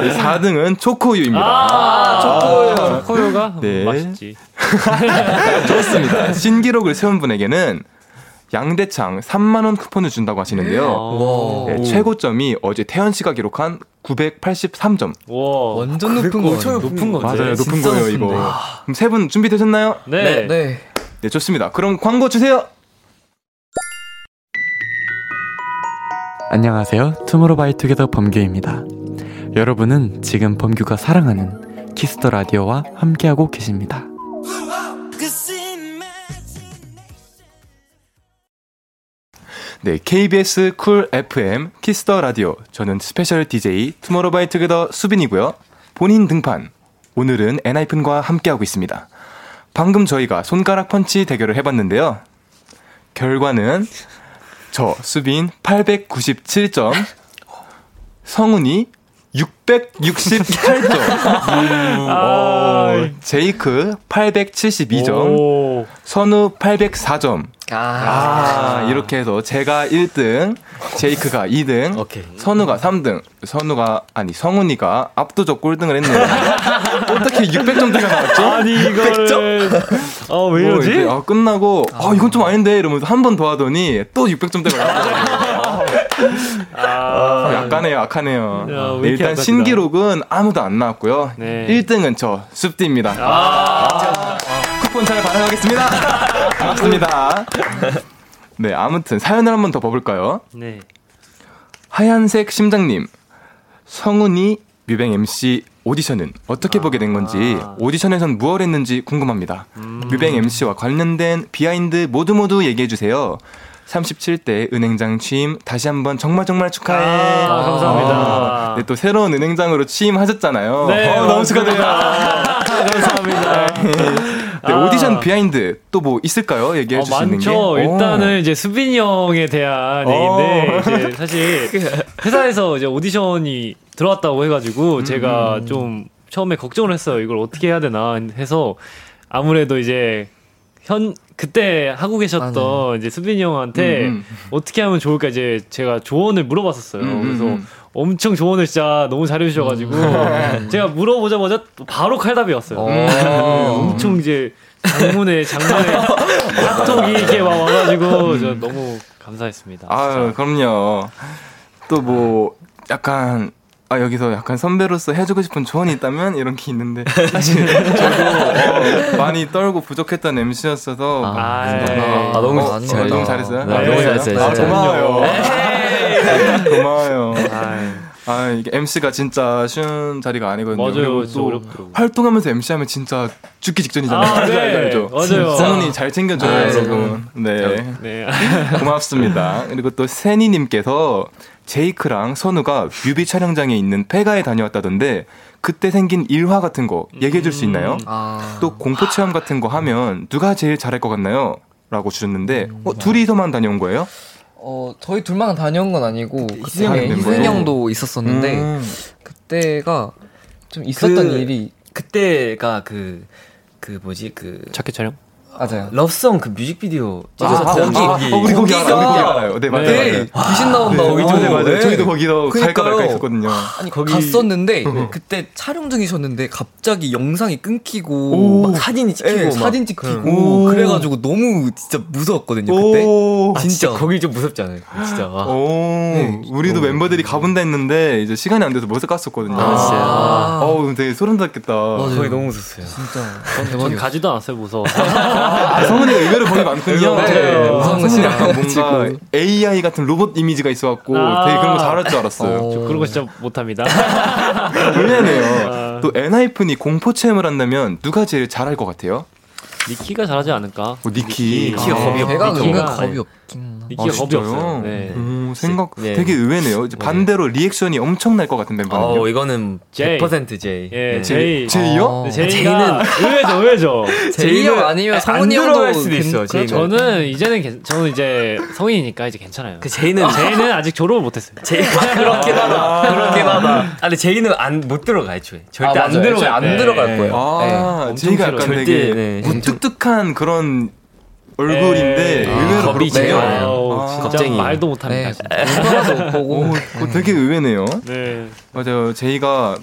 네, 4등은 초코우유입니다. 아, 초코요가 네. 맛있지. [LAUGHS] 좋습니다. 신기록을 세운 분에게는 양대창 3만 원 쿠폰을 준다고 하시는데요. 와. 네, 최고점이 어제 태연 씨가 기록한 983점. 와. 완전 높은 거 같아요. 높은 건데. 맞아요, 높은 거예요, 높은데. 이거. 그럼 세 분 준비되셨나요? 네. 네. 네. 네, 좋습니다. 그럼 광고 주세요. 안녕하세요. 투모로우바이투게더 범규입니다. 여러분은 지금 범규가 사랑하는 Kiss the Radio와 함께하고 계십니다. 네, KBS Cool FM Kiss the Radio. 저는 special DJ 투모로우바이투게더 수빈이고요. 본인 등판. 오늘은 엔하이픈과 함께하고 있습니다. 방금 저희가 손가락 펀치 대결을 해봤는데요. 결과는 저 수빈 897점, 성훈이 668점, 어, 제이크 872점, 오. 선우 804점. 아, 아, 이렇게 해서 제가 1등, 제이크가 2등, 오케이. 선우가 3등, 선우가, 아니, 성훈이가 압도적 꼴등을 했네요. [LAUGHS] 어떻게 600점대가 나왔죠? 아니 이거를 어왜 뭐 이러지? 이제, 아, 끝나고, 아, 이건 좀 아닌데, 이러면서 한 번 더 하더니 또 600점대가 나왔어요. 아, 약하네요, 약하네요. 야, 왜 네, 일단 약하시나? 신기록은 아무도 안 나왔고요. 네. 1등은 저, 숲디입니다. 아, 쿠폰 잘 반영하겠습니다. [LAUGHS] 반갑습니다. 네, 아무튼 사연을 한 번 더 봐볼까요? 네. 하얀색 심장님, 성훈이 뮤뱅 MC 오디션은 어떻게 보게 된 건지 오디션에선 무얼 했는지 궁금합니다. 뮤뱅 MC와 관련된 behind 모두 모두 얘기해 주세요. 37대 은행장 취임 다시 한번 정말 정말 축하해. 아, 감사합니다. 아, 네, 또 새로운 은행장으로 취임하셨잖아요. 네, 어, 너무 축하드립니다. 감사합니다. 네, 아. 오디션 behind 또 뭐 있을까요? 얘기해 어, 주실 수 있는 게. 많죠. 오. 일단은 이제 수빈이 형에 대한 어. 얘기인데 이제 사실 회사에서 이제 오디션이 들어왔다고 해가지고 제가 좀 처음에 걱정을 했어요. 이걸 어떻게 해야 되나 해서 아무래도 이제 현 그때 하고 계셨던 이제 수빈이 형한테 음, 음. 어떻게 하면 좋을까 이제 제가 조언을 물어봤었어요. 음, 음, 그래서 음. 엄청 조언을 진짜 너무 잘해주셔가지고 [LAUGHS] 제가 물어보자마자 바로 칼답이 왔어요. 네, 엄청 이제 장문에 장문에 [LAUGHS] 카톡이 이렇게 막 와가지고 저 너무 감사했습니다. 아, 그럼요. 또 뭐 약간 아 여기서 약간 선배로서 해주고 싶은 조언이 있다면 이런 게 있는데 사실 [LAUGHS] 저도 어, 많이 떨고 부족했던 MC였어서 아, 아, 아, 너무 어, 잘- 너무 잘했어요. 네, 너무 잘했어요, 아. 고마워요. 네. 고마워요. 아 이게 MC가 진짜 쉬운 자리가 아니거든요. 맞아요, 또. 활동하면서 MC 하면 진짜 죽기 직전이잖아요. 아, 네. [LAUGHS] 알죠? 맞아요. 성훈이 잘 챙겨줘요, 아, 여러분. 네. 네. 고맙습니다. 그리고 또 세니님께서 제이크랑 선우가 뮤비 촬영장에 있는 폐가에 다녀왔다던데 그때 생긴 일화 같은 거 얘기해 줄 수 있나요? 아. 또 공포 체험 같은 거 하면 누가 제일 잘할 것 같나요? 라고 주셨는데 어, 둘이서만 다녀온 거예요? 어 저희 둘만 다녀온 건 아니고 그때 희승. 희승 형도 있었었는데 음. 그때가 좀 있었던 그- 일이 그때가 그, 그 뭐지, 그. 자켓 촬영? 맞아요. 러브송 그 뮤직비디오 아, 찍었었던 거기, 아, 어, 우리 거기 알아요. 우리 거기 알아요. 네, 맞아요. 네, 맞아요. 귀신 나온다. 네, 거기도. 맞아요, 맞아요. 네. 저희도 거기서 갈까 그러니까요. 말까 했었거든요. 아니 갔었는데 [LAUGHS] 그때 촬영 중이셨는데 갑자기 영상이 끊기고 오. 막 사진이 찍히고 네, 막. 사진 찍히고 오. 그래가지고 너무 진짜 무서웠거든요 그때. 오. 아, 진짜 거기 좀 무섭잖아요. 진짜. 와. 오, 우리도 멤버들이 가본다 했는데 이제 시간이 안 돼서 못 갔었거든요. 아, 진짜요? 아. 어우, 되게 소름 돋겠다. 거기 너무 무섭어요. 진짜 전 가지도 않았어요, 무서워. [LAUGHS] 아, 성훈이가 의외로 거기 많군요. 네, 성훈이 진짜 약간 뭔가 AI 같은 로봇 이미지가 있어갖고 아. 되게 그런 거 잘할 줄 알았어요. 어. 저 그런 거 진짜 못합니다. [LAUGHS] 의외네요. 또 엔하이픈이 공포 체험을 한다면 누가 제일 잘할 것 같아요? 니키가 잘하지 않을까? 어, 니키. 니키가 겁이 없- 배가 니키가- 은근 겁이 없긴. 니키가 아, 겁이 진짜요? 없어요. 네. 오, 생각 네. 되게 의외네요. 이제 반대로 리액션이 엄청날 것 같은 멤버는요. 어, 이거는 제이. 100% 제이. 예, 네. 제이. 제이요? 어. 네, 제이는 의외죠, 의외죠. [LAUGHS] 제이 형 아니면 안 성훈이 들어갈 형도 수도 있어, 제이는. 저는 이제는 괜- 저는 이제 성인이니까 이제 괜찮아요. 그 제이는 제이는 아직 졸업을 못했어요. [LAUGHS] 제이 아, 그렇긴 하다. 그렇긴 하다. 아, 근데 제이는 안 못 들어가 애초에. 절대 아, 안 맞아요. 들어가. 안 들어갈 거예요. 아, 제이가. 약간 절대, 되게 네, 무뚝뚝 한 그런 얼굴인데 네. 의외로 겁이 그렇게 제일 해요. 많아요. 아우, 아, 진짜 겁쟁이. 말도 못합니다. 네. 못 보고. 오, 되게 의외네요. 네, 맞아요. 제이가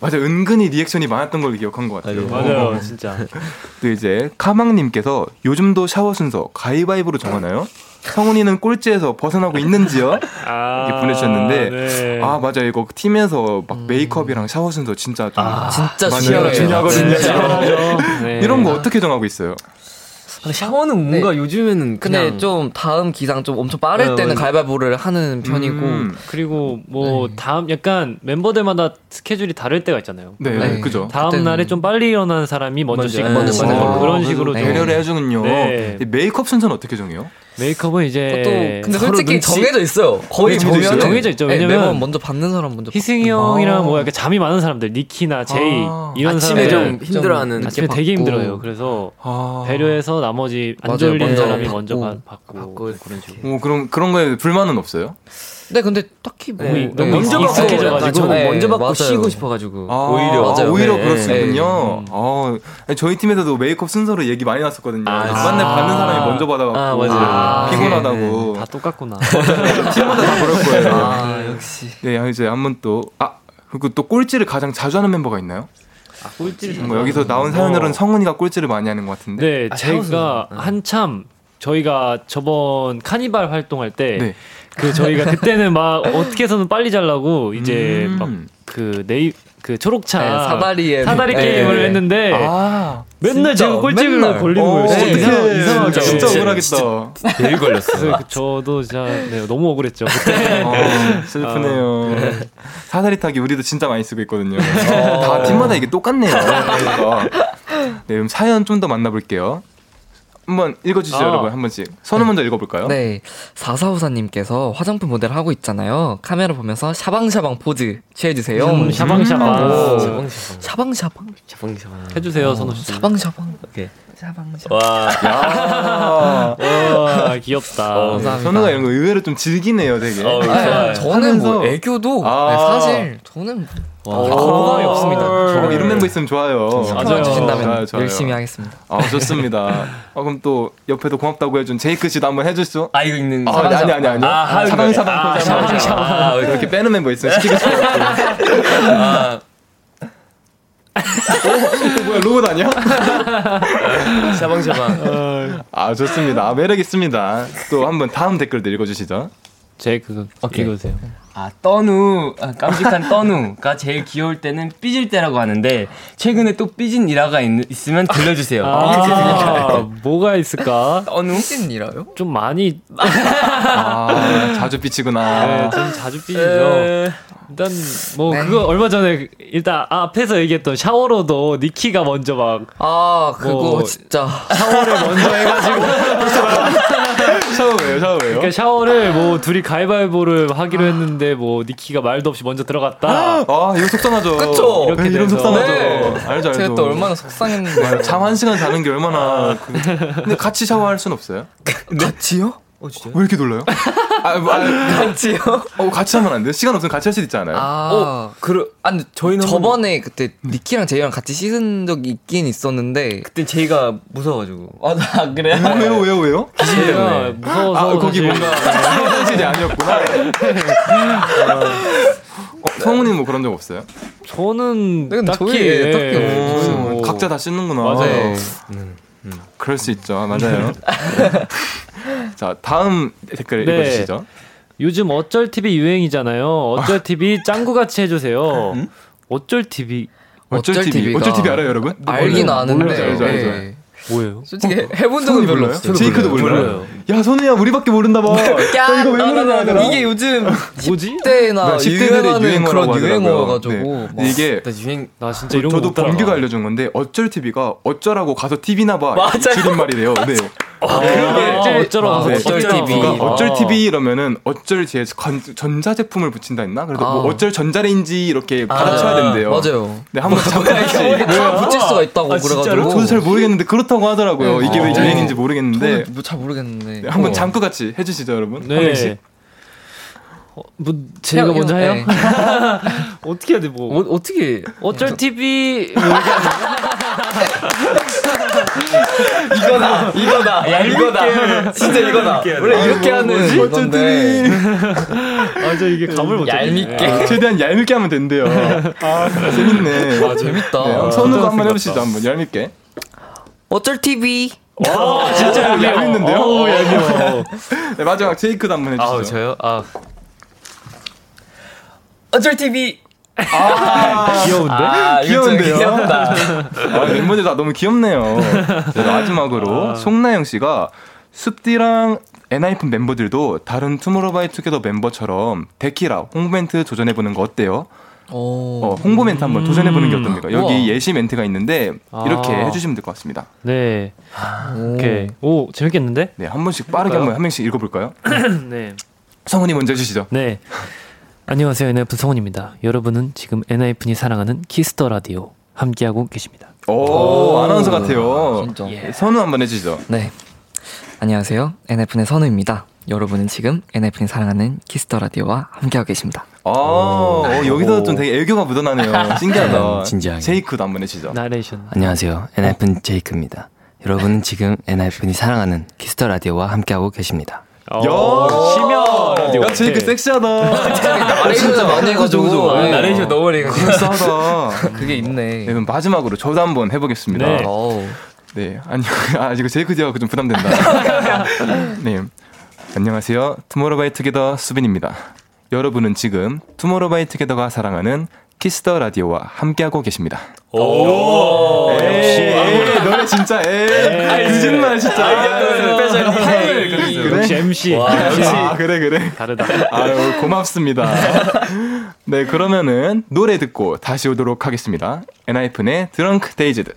맞아 은근히 리액션이 많았던 걸로 기억한 것 같아요. 맞아요, 진짜. [LAUGHS] 또 이제 카망님께서 요즘도 샤워 순서 가위바위보로 정하나요? 성훈이는 꼴찌에서 벗어나고 있는지요? 아, 이렇게 보내주셨는데 네. 아 맞아요 이거 팀에서 막 메이크업이랑 샤워 순서 진짜 좀 진짜 맞아요. 중요해요. 중요하거든요. 네. 이런 거 어떻게 정하고 있어요? 근데 샤워는 뭔가 요즘에는 근데 좀 다음 기상 좀 엄청 빠를 어, 때는 맞아. 가위바위보를 하는 편이고 음, 그리고 뭐 다음 약간 멤버들마다 스케줄이 다를 때가 있잖아요. 네, 네. 그죠. 다음 날에 좀 빨리 일어나는 사람이 먼저 네, 먼저 뭐 씻고. 그런 아, 식으로 네. 좀 배려를 해주군요. 네. 이 메이크업 순서는 어떻게 정해요? 메이크업은 이제 근데 서로 솔직히 눈치- 정해져 있어요. 거의 정해져 있어요? 보면 정해져 있죠. 왜냐면 매번 먼저 받는 사람 먼저 희승이 받고. 형이랑 아. 뭐 약간 잠이 많은 사람들, 니키나 제이 아, 이런 아침에 좀 힘들어하는 아침에 되게 받고. 힘들어요. 그래서 아. 배려해서 나머지 안 맞아요. 졸리는 먼저 사람이 받고. 먼저 받, 받고, 받고 그런 식으로. 오 그럼 그런 거에 불만은 없어요? 네, 근데 딱히 뭐 네, 너무 먼저 받고 익숙해져가지고. 저는 네, 먼저 받고 맞아요. 쉬고 싶어가지고 아, 오히려 아, 오히려 네, 그렇군요. 네. 아, 아니, 저희 팀에서도 메이크업 순서로 얘기 많이 났었거든요. 아, 만날 받는 사람이 먼저 받아갖고 아, 맞아요. 아, 피곤하다고 다 똑같구나. [LAUGHS] 팀마다 다 그럴 거예요. 아, 역시. 네, 이제 한번 또 아. 그리고 또 꼴찌를 가장 자주 하는 멤버가 있나요? 아, 꼴찌를 뭐 여기서 나온 사연으로는 성훈이가 꼴찌를 많이 하는 것 같은데. 네, 아, 제가. 한참 저희가 저번 카니발 활동할 때 네. 그 저희가 그때는 막 어떻게 해서는 빨리 잘라고 이제 음. 막그 네이 그 초록차 네, 사다리에 사다리 네, 게임을 네. 했는데 아, 맨날 진짜, 제가 꼴찌로 맨날. 걸리는 어, 거예요. 진짜 어떡해. 이상, 이상하게. 진짜 진짜, 억울하겠다. 매일 걸렸어요. 그 저도 진짜 네, 너무 억울했죠. 그때. 어, 슬프네요. 사다리 타기 우리도 진짜 많이 쓰고 있거든요. 다 팀마다 이게 똑같네요. 그러니까. 네, 그럼 사연 좀 더 만나볼게요. 한번 읽어주시죠, 아. 여러분. 한 번씩. 선우 먼저 읽어볼까요? 네, 사사우사님께서 화장품 모델 하고 있잖아요. 카메라 보면서 샤방샤방 포즈 취해주세요. 음, 샤방샤방. 오. 샤방샤방. 샤방샤방. 샤방샤방. 해주세요, 선우 씨. 샤방샤방. 오케이. 샤방샤방. 와. 아, 와 [LAUGHS] 귀엽다. 어, 감사합니다. 선우가 이런 거 의외로 좀 즐기네요, 되게. 어, 아, 좋아요. 저는 뭐 하면서- 애교도 아. 네, 사실 저는 와. 거부감이 없습니다. 어, 이런 멤버 있으면 좋아요. 맞아요. 주신다면 좋아요, 좋아요. 열심히 하겠습니다. 아, 좋습니다. [LAUGHS] 아, 그럼 또 옆에도 고맙다고 해준 제이크 씨도 한번 해주시죠. 아 이거 읽는 아, 거. 아니, 아니, 아니. 아? 사방 사방 아, 한번 샤방샤방. 해주세요. 아, 이렇게 빼는 멤버 있어요. 시키고 싶어요. 아, 뭐야, 로봇 아니야? 샤방샤방. 아, 좋습니다. 아, 매력 있습니다. 또 한번 다음 댓글도 읽어주시죠. 제 그거 오케이. 읽으세요. 아, 떠누, 아, 깜찍한 떠누가 제일 귀여울 때는 삐질 때라고 하는데, 최근에 또 삐진 일화가 있, 있으면 들려주세요. 아, 뭐가 있을까? 떠누? 삐진 일화요? 좀 많이 아, 자주 삐치구나. 네, 좀 자주 삐지죠. 일단 뭐 네. 그거 얼마 전에 일단 앞에서 얘기했던 샤워로도 니키가 먼저 막 아 그거 뭐- 진짜 샤워를 먼저 해가지고 [LAUGHS] 샤워예요, 샤워예요. 그러니까 샤워를 뭐 둘이 가위바위보를 하기로 했는데 뭐 니키가 말도 없이 먼저 들어갔다. 아, 이거 속상하죠. 그쵸? 이렇게 네, 이런. 속상하죠. 네. 알죠, 알죠. 제가 또 얼마나 속상했는데 잠 한 시간 자는 게 얼마나. 그... 근데 같이 샤워할 순 없어요? 같이요? 왜 이렇게 놀라요? [LAUGHS] 아, 뭐, 아, 같이요? 어, 같이 하면 안 돼요? 시간 없으면 같이 할 수도 있잖아요. 아, 그러, 아, 근데 저희는. 저번에 그때 니키랑 제이랑 같이 씻은 적이 있긴 있었는데 그때 제이가 무서워가지고. 아, 나 그래? 왜요, 왜요, 왜요? 제가 무서워서 아, 거기 뭔가 현실이 아니었구나. 어, 성훈이는 뭐 그런 적 없어요? 저는 딱히 저희 예, 딱히 없어요. 어, 뭐- 각자 다 씻는구나. 맞아요. 음, 음. 그럴 수 있죠. 맞아요. [LAUGHS] 자, 다음 댓글 네. 읽어주시죠. 요즘 어쩔 TV 유행이잖아요. 어쩔 TV 짱구 같이 해주세요. 어쩔 TV 어쩔 어쩔 TV. 어쩔 TV 알아요, 여러분? 알긴 몰라요. 아는데 몰라요, 알죠, 알죠. 예. 뭐예요? 솔직히 해본 적은 별로 몰라요? 없어요. 제이크도 몰라요? 몰라요. 야, 선우야, 우리밖에 모른다 봐. 야, 이거 왜 모르냐, 이게 요즘 뭐지? 때나 10대들의 유행하는 그런 유행어여가지고 네. 막 이게 나 유행. 나 진짜 이런 거 저도. 범규가 알려준 건데 어쩔 TV가 어쩌라고 가서 TV나 봐 맞아요. 줄임말이래요. 네. 아, 그게 어쩌라고 아, 가서 네, 어쩔 어쩌라고 TV. 그러니까 어쩔 아. TV 이러면은 어쩔 뒤에 건- 전자 제품을 붙인다 했나? 그래서 아. 뭐 어쩔 전자레인지 이렇게 받아쳐야 된대요. 맞아요. 네, 한번 잠깐같이 다 붙일 수가 있다고 아? 그래가지고 저도 잘 모르겠는데 그렇다고 하더라고요. 네. 이게 왜 아. 유행인지 모르겠는데 뭐잘 모르겠는데 네, 한번 잠깐 같이 해주시죠, 여러분. 한 네. 어, 뭐 제가 형, 먼저 형, 해요? 네. [LAUGHS] 어떻게 해야 돼 뭐? 어, 어떻게. 어쩔 TV 뭐 [LAUGHS] 이거다, 이거다, 야, 이거다. 진짜 이거다. 원래 이렇게 하는. 건데 [LAUGHS] 아저 이게 감을 못 얄밉게. 최대한 얄밉게 하면 된대요. 아, 재밌네. 아 재밌다. 네, 선우가 한번 해보시죠, 한번 얄밉게. 어쩔 TV 와 진짜 얄미워. 얄밉는데요? 어우, 얄미워. 네, 마지막 제이크도 한번 해주시죠. 아우, 저요? 아. 어쩔 TV. 귀여운데? 아, 좀 귀여운데요? 귀엽다. 아, 멤버들 다 너무 귀엽네요. 네, 마지막으로 송나영 씨가 숲디랑 엔하이픈 멤버들도 다른 투모로우바이투게더 멤버처럼 데키라 홍보 멘트 도전해보는 거 어때요? 오. 어, 홍보 멘트 한번 도전해 보는 게 어떻습니까? 여기 우와. 예시 멘트가 있는데 이렇게 아. 해주시면 될 것 같습니다. 네. 오케이. 오 재밌겠는데? 네, 한 번씩 빠르게 한번 한 명씩 읽어볼까요? [CLEARS THROAT] 네. 성훈이 먼저 해주시죠. 네. 안녕하세요. 엔하이픈 성훈입니다. 여러분은 지금 엔하이픈이 사랑하는 키스 더 라디오 함께하고 계십니다. 오, 아나운서 같아요. 진짜. 네, 선우 한번 해주시죠. 네. 안녕하세요. 엔하이픈 선우입니다. 여러분은 지금 엔하이픈이 사랑하는 키스 더 라디오와 함께하고 계십니다. 아, 어, 여기서 좀 되게 애교가 묻어나네요. [LAUGHS] 신기하다. 음, 진지하게. 제이크도 한번 해주시죠. 나레이션. 안녕하세요. 엔하이픈 제이크입니다. 여러분은 지금 엔하이픈이 사랑하는 키스 더 라디오와 함께하고 계십니다. 야, 심야 라디오. 야, 제이크 섹시하다. [LAUGHS] 나레이션을 많이 해가지고 좋아. 네. 나레이션 너무 많이 해가지고. 그럴싸하다. [LAUGHS] 그게 있네. 네, 마지막으로 저도 한번 해보겠습니다. 네. 네. 어우. 아니, [LAUGHS] 아, 이거 제이크 뒤여가 좀 부담된다. 네. 안녕하세요. 투모로우바이투게더 수빈입니다. 여러분은 지금 투모로우바이투게더가 사랑하는 키스 더 라디오와 함께하고 계십니다. 오, 역시 노래 진짜 에 늦은말 진짜 그래? 역시 MC. 아 그래 그래 다르다. 아유 고맙습니다. 네 그러면은 노래 듣고 다시 오도록 하겠습니다. 엔하이픈의 Drunk-Dazed.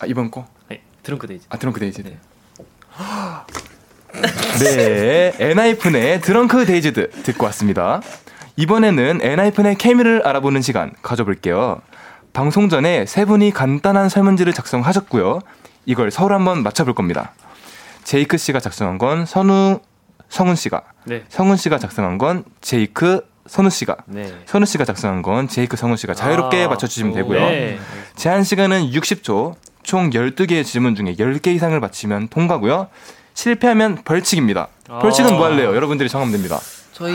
아 이번 거? 네, Drunk-Dazed. 아 Drunk-Dazed. 네, 엔하이픈의 Drunk-Dazed 듣고 왔습니다. 이번에는 엔하이픈의 케미를 알아보는 시간 가져볼게요. 방송 전에 세 분이 간단한 설문지를 작성하셨고요. 이걸 서로 한번 맞춰볼 겁니다. 제이크 씨가 작성한 건 선우, 성훈 씨가, 네. 성훈 씨가 작성한 건 제이크, 선우 씨가, 네. 선우 씨가 작성한 건 제이크, 성훈 씨가 자유롭게 아, 맞춰주시면 오, 되고요. 네. 제한 시간은 60초, 총 12개의 질문 중에 10개 이상을 맞히면 통과고요. 실패하면 벌칙입니다. 아. 벌칙은 뭐 할래요? 여러분들이 정하면 됩니다. 저희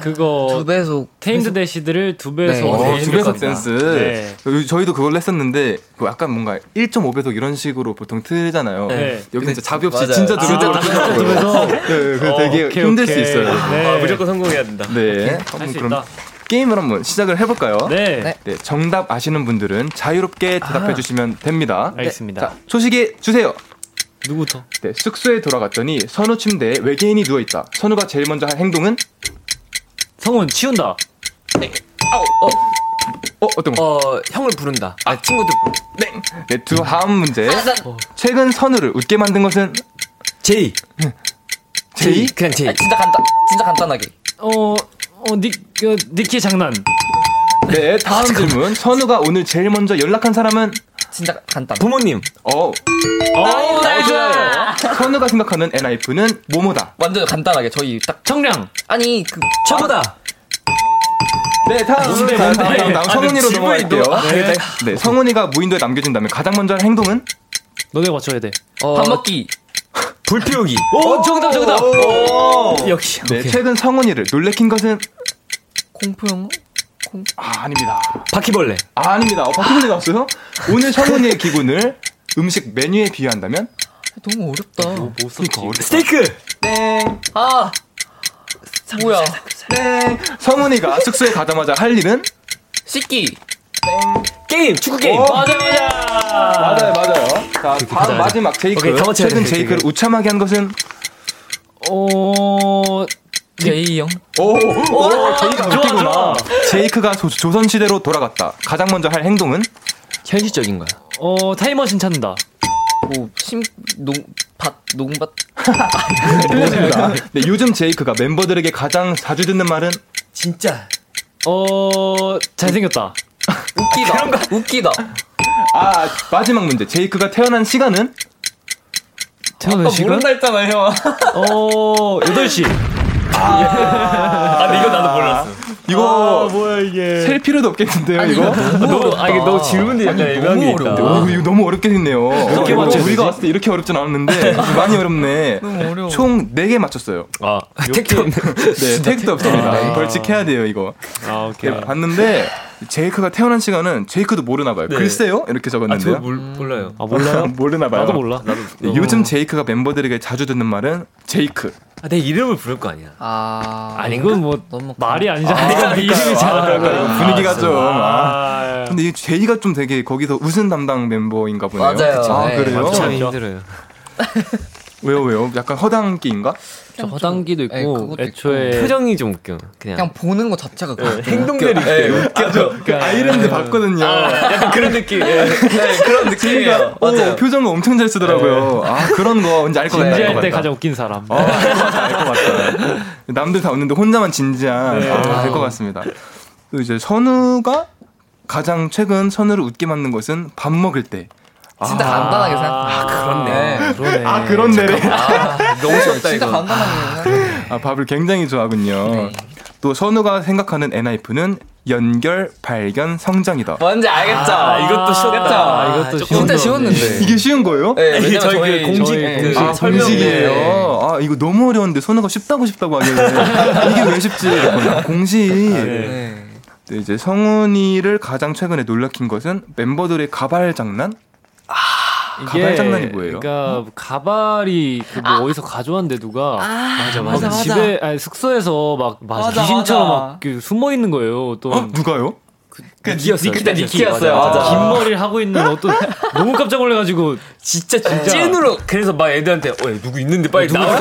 그거 두 배속 테임드 대시들을 두 배속 네. 어, 네, 두 배속. 댄스. 네. 그 저희도 그걸 했었는데 그 약간 뭔가 1.5배속 이런 식으로 보통 틀잖아요. 네. 여기는 진짜 자비 없이 맞아요. 진짜 두 배속으로 아, 틀더라고요. 두 배속? 네, 그 어, 되게 오케이, 힘들 오케이. 수 있어요. 네. 아, 무조건 성공해야 된다. 네. 할 한번 수 그럼 있다. 게임을 한번 시작을 해볼까요? 네. 네. 네, 정답 아시는 분들은 자유롭게 대답해 주시면 됩니다. 알겠습니다. 자, 초식에 주세요. 누구부터? 네, 숙소에 돌아갔더니 선우 침대에 외계인이 누워 있다. 선우가 제일 먼저 한 행동은 성훈 치운다. 어 어떤 거? 어, 형을 부른다. 아, 친구들 부른다. 네, 두 다음 문제. 최근 선우를 웃게 만든 것은 제이. [LAUGHS] 제이? 그냥 제이. 아, 진짜 간단 진짜 간단하게 어, 어, 니, 그, 니키의 장난. 네, 다음 질문. 선우가 오늘 제일 먼저 연락한 사람은 진짜 간단 부모님. 어, 어, nice! 선우가 생각하는 엔하이픈은 뭐뭐다. 완전 간단하게 저희 딱 청량. 아니 그 최고다. 네, 다음 다음? 다음, 다음 아, 성훈이로 넘어갈게요. 질문이 네. 네, 성훈이가 무인도에 남겨진다면 가장 먼저 할 행동은 너네가 맞춰야 돼. 어, 밥 먹기 불 피우기. 오, 정답, 정답! 역시. 네, 최근 성훈이를 놀래킨 것은 공포 영화 아, 아닙니다. 바퀴벌레. 아, 아닙니다. 어, 바퀴벌레 나왔어요? 오늘 성훈이의 기분을 음식 메뉴에 비유한다면? 너무 어렵다 뭐 그러니까 어렵다. 스테이크. 땡. 아 뭐야 땡. 성훈이가 숙소에 가자마자 할 일은? 씻기 게임. 축구 게임. 어. 맞아, 맞아! 맞아요, 맞아요. 자, 다음 마지막 제이크. 오케이, 최근 돼, 제이크를 제이크. 우참하게 한 것은? 어, 제이 형 오, 오, 제이크가 좋아. 제이크가 조, 조선시대로 돌아갔다. 가장 먼저 할 행동은? 현실적인 거야. 어, 타임머신 찾는다. 뭐심농 밭 농밭 [LAUGHS] 틀렸습니다. [LAUGHS] 네, 요즘 제이크가 멤버들에게 가장 자주 듣는 말은? 진짜. 어, 잘생겼다. 웃기다 웃기다 아, 마지막 문제. 제이크가 태어난 시간은? 태어난 시간? 했잖아, 형. 어, 8시. 아, 근데 이거 나도 몰랐어. 이거 뭐야, 이게. 셀 필요도 없겠는데요, 이거? 너무, 아, 이게 너무 질문이 약간 애매한 게 있다. 어, 이거 너무 어렵게 됐네요. 어떻게 맞춰야 우리가? 왔을 때 이렇게 어렵진 않았는데 [LAUGHS] 많이 어렵네. 너무 어려워 총 4개 맞췄어요. 아, 택도 없네. 네, 택도 없습니다. 네. 벌칙 해야 돼요, 이거. 아, 오케이. 네, 봤는데 제이크가 태어난 시간은 제이크도 모르나 봐요. 글쎄요? 이렇게 아, 저 적었는데요. 몰, 몰라요. 아, 몰라요? [LAUGHS] 모르나 봐요. 나도 몰라. 나도. 네, 요즘 제이크가 멤버들에게 자주 듣는 말은 제이크. 아, 내 이름을 부를 거 아니야. 아 아니, 이건 뭐, 너무 말이 아니잖아. 이름이 잘하는 분위기가 좀. 아. 아, 근데 이 제이가 좀 되게 거기서 웃음 담당 멤버인가 보네요. 맞아요. 아, 네, 그래요? 참 힘들어요. 왜요, 왜요? 약간 허당끼인가? 저 허당기도 있고, 네, 그것도 애초에. 표정이 좀 웃겨. 그냥. 그냥 보는 거 자체가 그렇게 행동들이 웃겨. 아이랜드 봤거든요. 약간 그런 느낌. 예. 네, 그런 느낌이에요 오, 표정을 엄청 잘 쓰더라고요. 아, 그런 거 뭔지 알 것 같다. 진지할 때. 가장 웃긴 사람. 어, 알것 같다. 남들 다 웃는데 혼자만 진지한 네. 아, 될것 같습니다. 또 이제 선우가 가장 최근 선우를 웃게 만든 것은 밥 먹을 때. 진짜 간단하게 생각 아, 그렇네. 그러네. 아 그런 내래. 너무 쉽다, 진짜. 간단하게 생각 아 밥을 굉장히 좋아하군요. 네. 또 선우가 생각하는 NIF는 연결, 발견, 성장이다. 뭔지 알겠죠 아, 이것도 쉬웠다. 아, 이것도 진짜 쉬웠는데 이게 쉬운 거예요? 네, 이게 저희 저희 그 공식 저희- 그 아, 설명에. 공식이에요. 아, 이거 너무 어려운데 선우가 쉽다고 쉽다고 하길래 [LAUGHS] 이게 왜 쉽지? 공식. 네. 네, 이제 성훈이를 가장 최근에 놀라킨 것은 멤버들의 가발 장난? 가발 장난이 뭐예요? 그러니까 가발이 그 뭐 어디서 가져왔는데 누가 맞아 막 맞아 집에 아니 숙소에서 막 맞아, 귀신처럼 맞아. 막그 숨어 있는 거예요. 또 어? 누가요? 그 니였어요. 그때 니키였어요 아, 맞아 긴 머리를 하고 있는 어떤 [LAUGHS] 너무 깜짝 놀래가지고 진짜 찐으로 그래서 막 애들한테 어, 야, 누구 있는데 빨리 나와.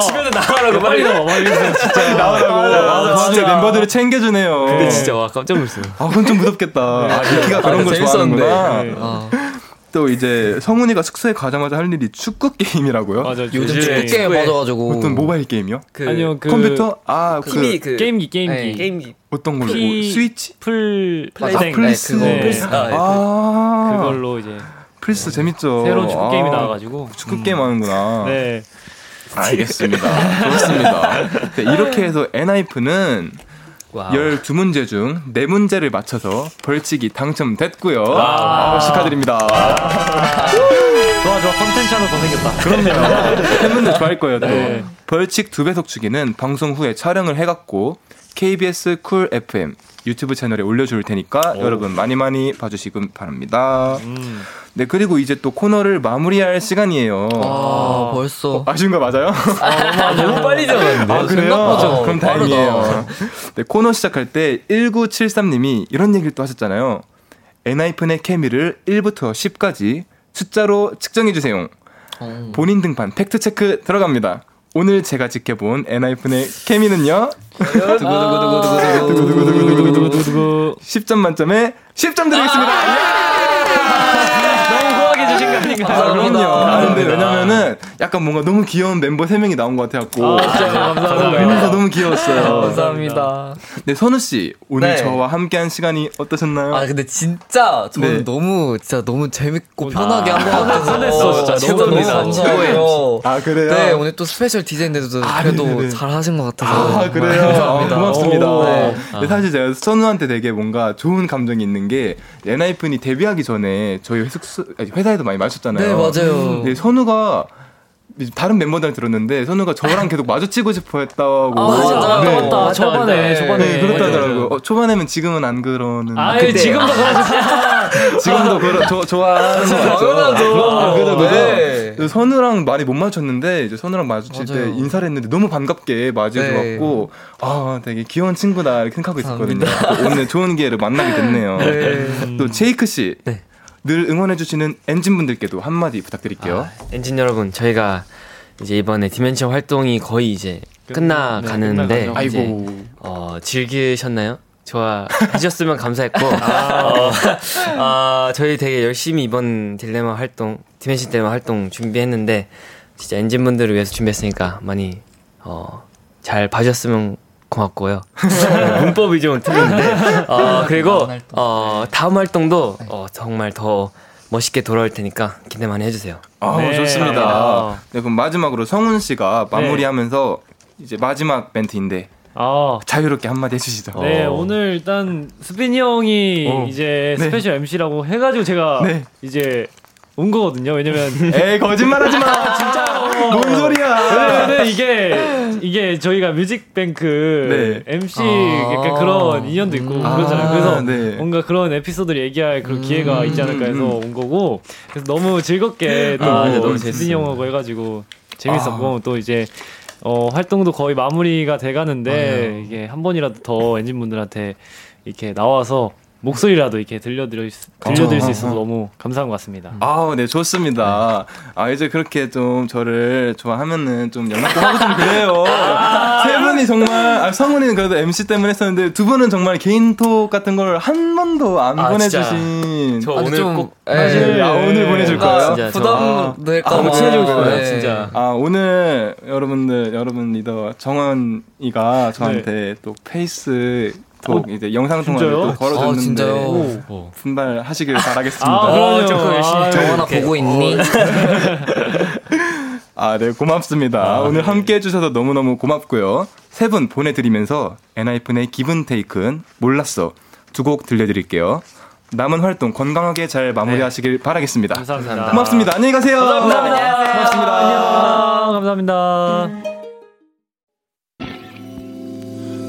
집에서 나와라고 빨리 빨리 나와 막 이러면서 진짜 나오라고. 아, 진짜 멤버들을 챙겨주네요. 근데 진짜 와 깜짝 놀랐어요. 아, 그건 좀 무섭겠다. 아, 니키가 그런 걸 재밌었는데. 좋아하는구나. 네. 어. 또 이제 성훈이가 숙소에 가자마자 할 일이 축구 게임이라고요? 맞아 요즘 축구 게임 맞아가지고 어떤 모바일 게임이요? 그 아니요 그 컴퓨터? 아, 그 TV 그 게임기 게임기 네. 게임기 어떤 걸로? 뭐, 스위치? 풀 맞아, 플레이 플스. 네. 네. 플스. 아, 예. 아, 그걸로 이제 플스 재밌죠. 새로운 축구 아, 게임이 나와가지고 축구 게임 하는구나. 네 알겠습니다. 좋습니다. [LAUGHS] 네, 이렇게 해서 엔하이픈은 와우. 12문제 중 4문제를 맞춰서 벌칙이 당첨됐고요. 아, 축하드립니다. 좋아 좋아 컨텐츠 하나 더 생겼다. 그럼요. [LAUGHS] 팬분들 좋아할 거예요. 또. 네. 벌칙 두 배속 주기는 방송 후에 촬영을 해갖고 KBS 쿨 FM 유튜브 채널에 올려줄 테니까 오. 여러분 많이 많이 봐주시길 바랍니다. 음. 네 그리고 이제 또 코너를 마무리할 시간이에요. 아 벌써 어, 아쉬운 거 맞아요? 아, 너무 [LAUGHS] 빨리 잡았는데. 아 그래요? 어, 그럼 다행이에요. 네 코너 시작할 때 1973님이 이런 얘기를 또 하셨잖아요. 엔하이픈의 케미를 1부터 10까지 숫자로 측정해 주세요. 어. 본인 등판 팩트 체크 들어갑니다. 오늘 제가 지켜본 엔하이픈의 케미는요. 10점 [LAUGHS] 만점에 10점 드리겠습니다. 아, 그럼요. 아, 근데 왜냐면은 약간 뭔가 너무 귀여운 멤버 3명이 나온 것 같아갖고. 아, 감사합니다. 너무 귀여웠어요. 감사합니다. 네, 선우 씨, 오늘 네. 저와 함께한 시간이 어떠셨나요? 아, 근데 진짜 저는 네. 너무, 진짜 너무 재밌고 편하게 한 것 같아서. 설렜어, 진짜. 최고입니다. 최고예요. 아, 그래요? 네, 오늘 또 special DJ인데도 아, 그래도 잘 하신 것 같아서. 아, 그래요? 감사합니다. 아, 고맙습니다. 네. 사실 제가 선우한테 되게 뭔가 좋은 감정이 있는 게, 엔하이픈이 데뷔하기 전에 저희 회사에도 많이 마셨 잖아요. 네, 맞아요. 네, 선우가 다른 멤버들 들었는데 선우가 저랑 [LAUGHS] 계속 마주치고 싶어 했다고. 아, 맞아, 네. 맞다. 맞다. 초반에, 네. 초반에. 네, 그렇다더라고요. 어, 초반에면 지금은 안 그러는. 아, 그때. 지금도 [LAUGHS] 그러지. 지금도 그러, 저, 좋아하는 거 같죠. 당연하죠. 그죠, 그죠. 네. 선우랑 많이 못 맞췄는데, 이제 선우랑 마주칠 맞아요. 때 인사를 했는데 너무 반갑게 맞이해줘갖고, 네. 아, 되게 귀여운 친구다, 이렇게 생각하고 있었거든요. 오늘 좋은 기회를 만나게 됐네요. 네. 또 제이크 씨. 네. 늘 응원해주시는 엔진분들께도 한마디 부탁드릴게요. 아, 엔진 여러분, 저희가 이제 이번에 Dimension 활동이 거의 이제 끝나가는데, 네, 아이고, 어, 즐기셨나요? 좋아하셨으면 감사했고, [LAUGHS] 아. 어, 어, [LAUGHS] 저희 되게 열심히 이번 딜레마 활동, Dimension 딜레마 활동 준비했는데, 진짜 엔진분들을 위해서 준비했으니까 많이, 어, 잘 봐주셨으면 고맙고요. 문법이 좀 틀린데. 어, 그리고 어, 다음 활동도 네. 어, 정말 더 멋있게 돌아올 테니까 기대 많이 해주세요. 아, 네. 좋습니다. 아. 네, 그럼 마지막으로 성훈 씨가 마무리하면서 네. 이제 마지막 멘트인데 아. 자유롭게 한마디 해주시죠. 네, 어. 오늘 일단 수빈이 형이 어. 이제 네. special MC라고 해가지고 제가 네. 이제 온 거거든요. 왜냐면 에이 거짓말하지 마. [LAUGHS] 진짜 뭔 소리야? 왜냐면 이게 이게 저희가 뮤직뱅크 네. MC 아~ 그런 인연도 있고 아~ 그러잖아요. 그래서 네. 뭔가 그런 에피소드를 얘기할 그런 기회가 음~ 있지 않을까 해서 온 거고 그래서 너무 즐겁게 또 아, 네, 너무 재진이 형하고 해가지고 재밌었고 아. 또 이제 어, 활동도 거의 마무리가 돼가는데 이게 한 번이라도 더 엔진 분들한테 이렇게 나와서 목소리라도 이렇게 들려드릴 수, 들려드릴 수 있어서 너무 감사한 것 같습니다. 아, 네, 좋습니다. 아, 이제 그렇게 좀 저를 좋아하면은 좀 연락도 하고 좀 그래요. 세 분이 정말, 아, 성훈이는 그래도 MC 때문에 했었는데 두 분은 정말 개인톡 같은 걸 한 번도 안 아, 보내주신. 저 오늘 좀, 꼭, 사실, 아, 오늘 보내줄 거예요? 아, 부담 될까 봐. 친해지고 싶어요, 진짜. 아, 오늘 여러분들, 여러분 리더 정원이가 저한테 네. 또 페이스 톡 어? 이제 영상 통화를 또 걸어줬는데 아, 분발하시길 바라겠습니다. 아, 그럼요. 저 열심히 정원아 보고 있니? [LAUGHS] 아, 네, 고맙습니다. 아, 오늘 네. 함께 해주셔서 너무너무 고맙고요. 세 분 보내드리면서 엔하이픈의 기분 테이큰 몰랐어 두 곡 들려드릴게요. 남은 활동 건강하게 잘 마무리하시길 네. 바라겠습니다. 감사합니다. 고맙습니다. 안녕히 가세요. 감사합니다. 고맙습니다. 안녕. 감사합니다.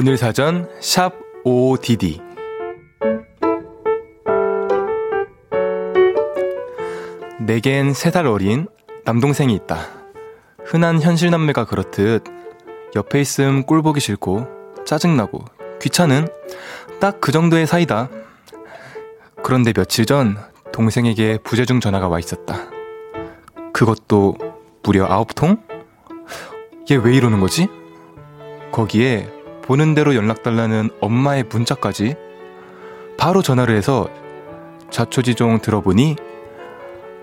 오늘 사전 샵 ODD 내겐 세 달 어린 남동생이 있다. 흔한 현실 남매가 그렇듯 옆에 있음 꼴 보기 싫고 짜증나고 귀찮은 딱 그 정도의 사이다. 그런데 며칠 전 동생에게 부재중 전화가 와 있었다. 그것도 무려 아홉 통? 얘 왜 이러는 거지? 거기에 보는 대로 연락 달라는 엄마의 문자까지 바로 전화를 해서 자초지종 들어보니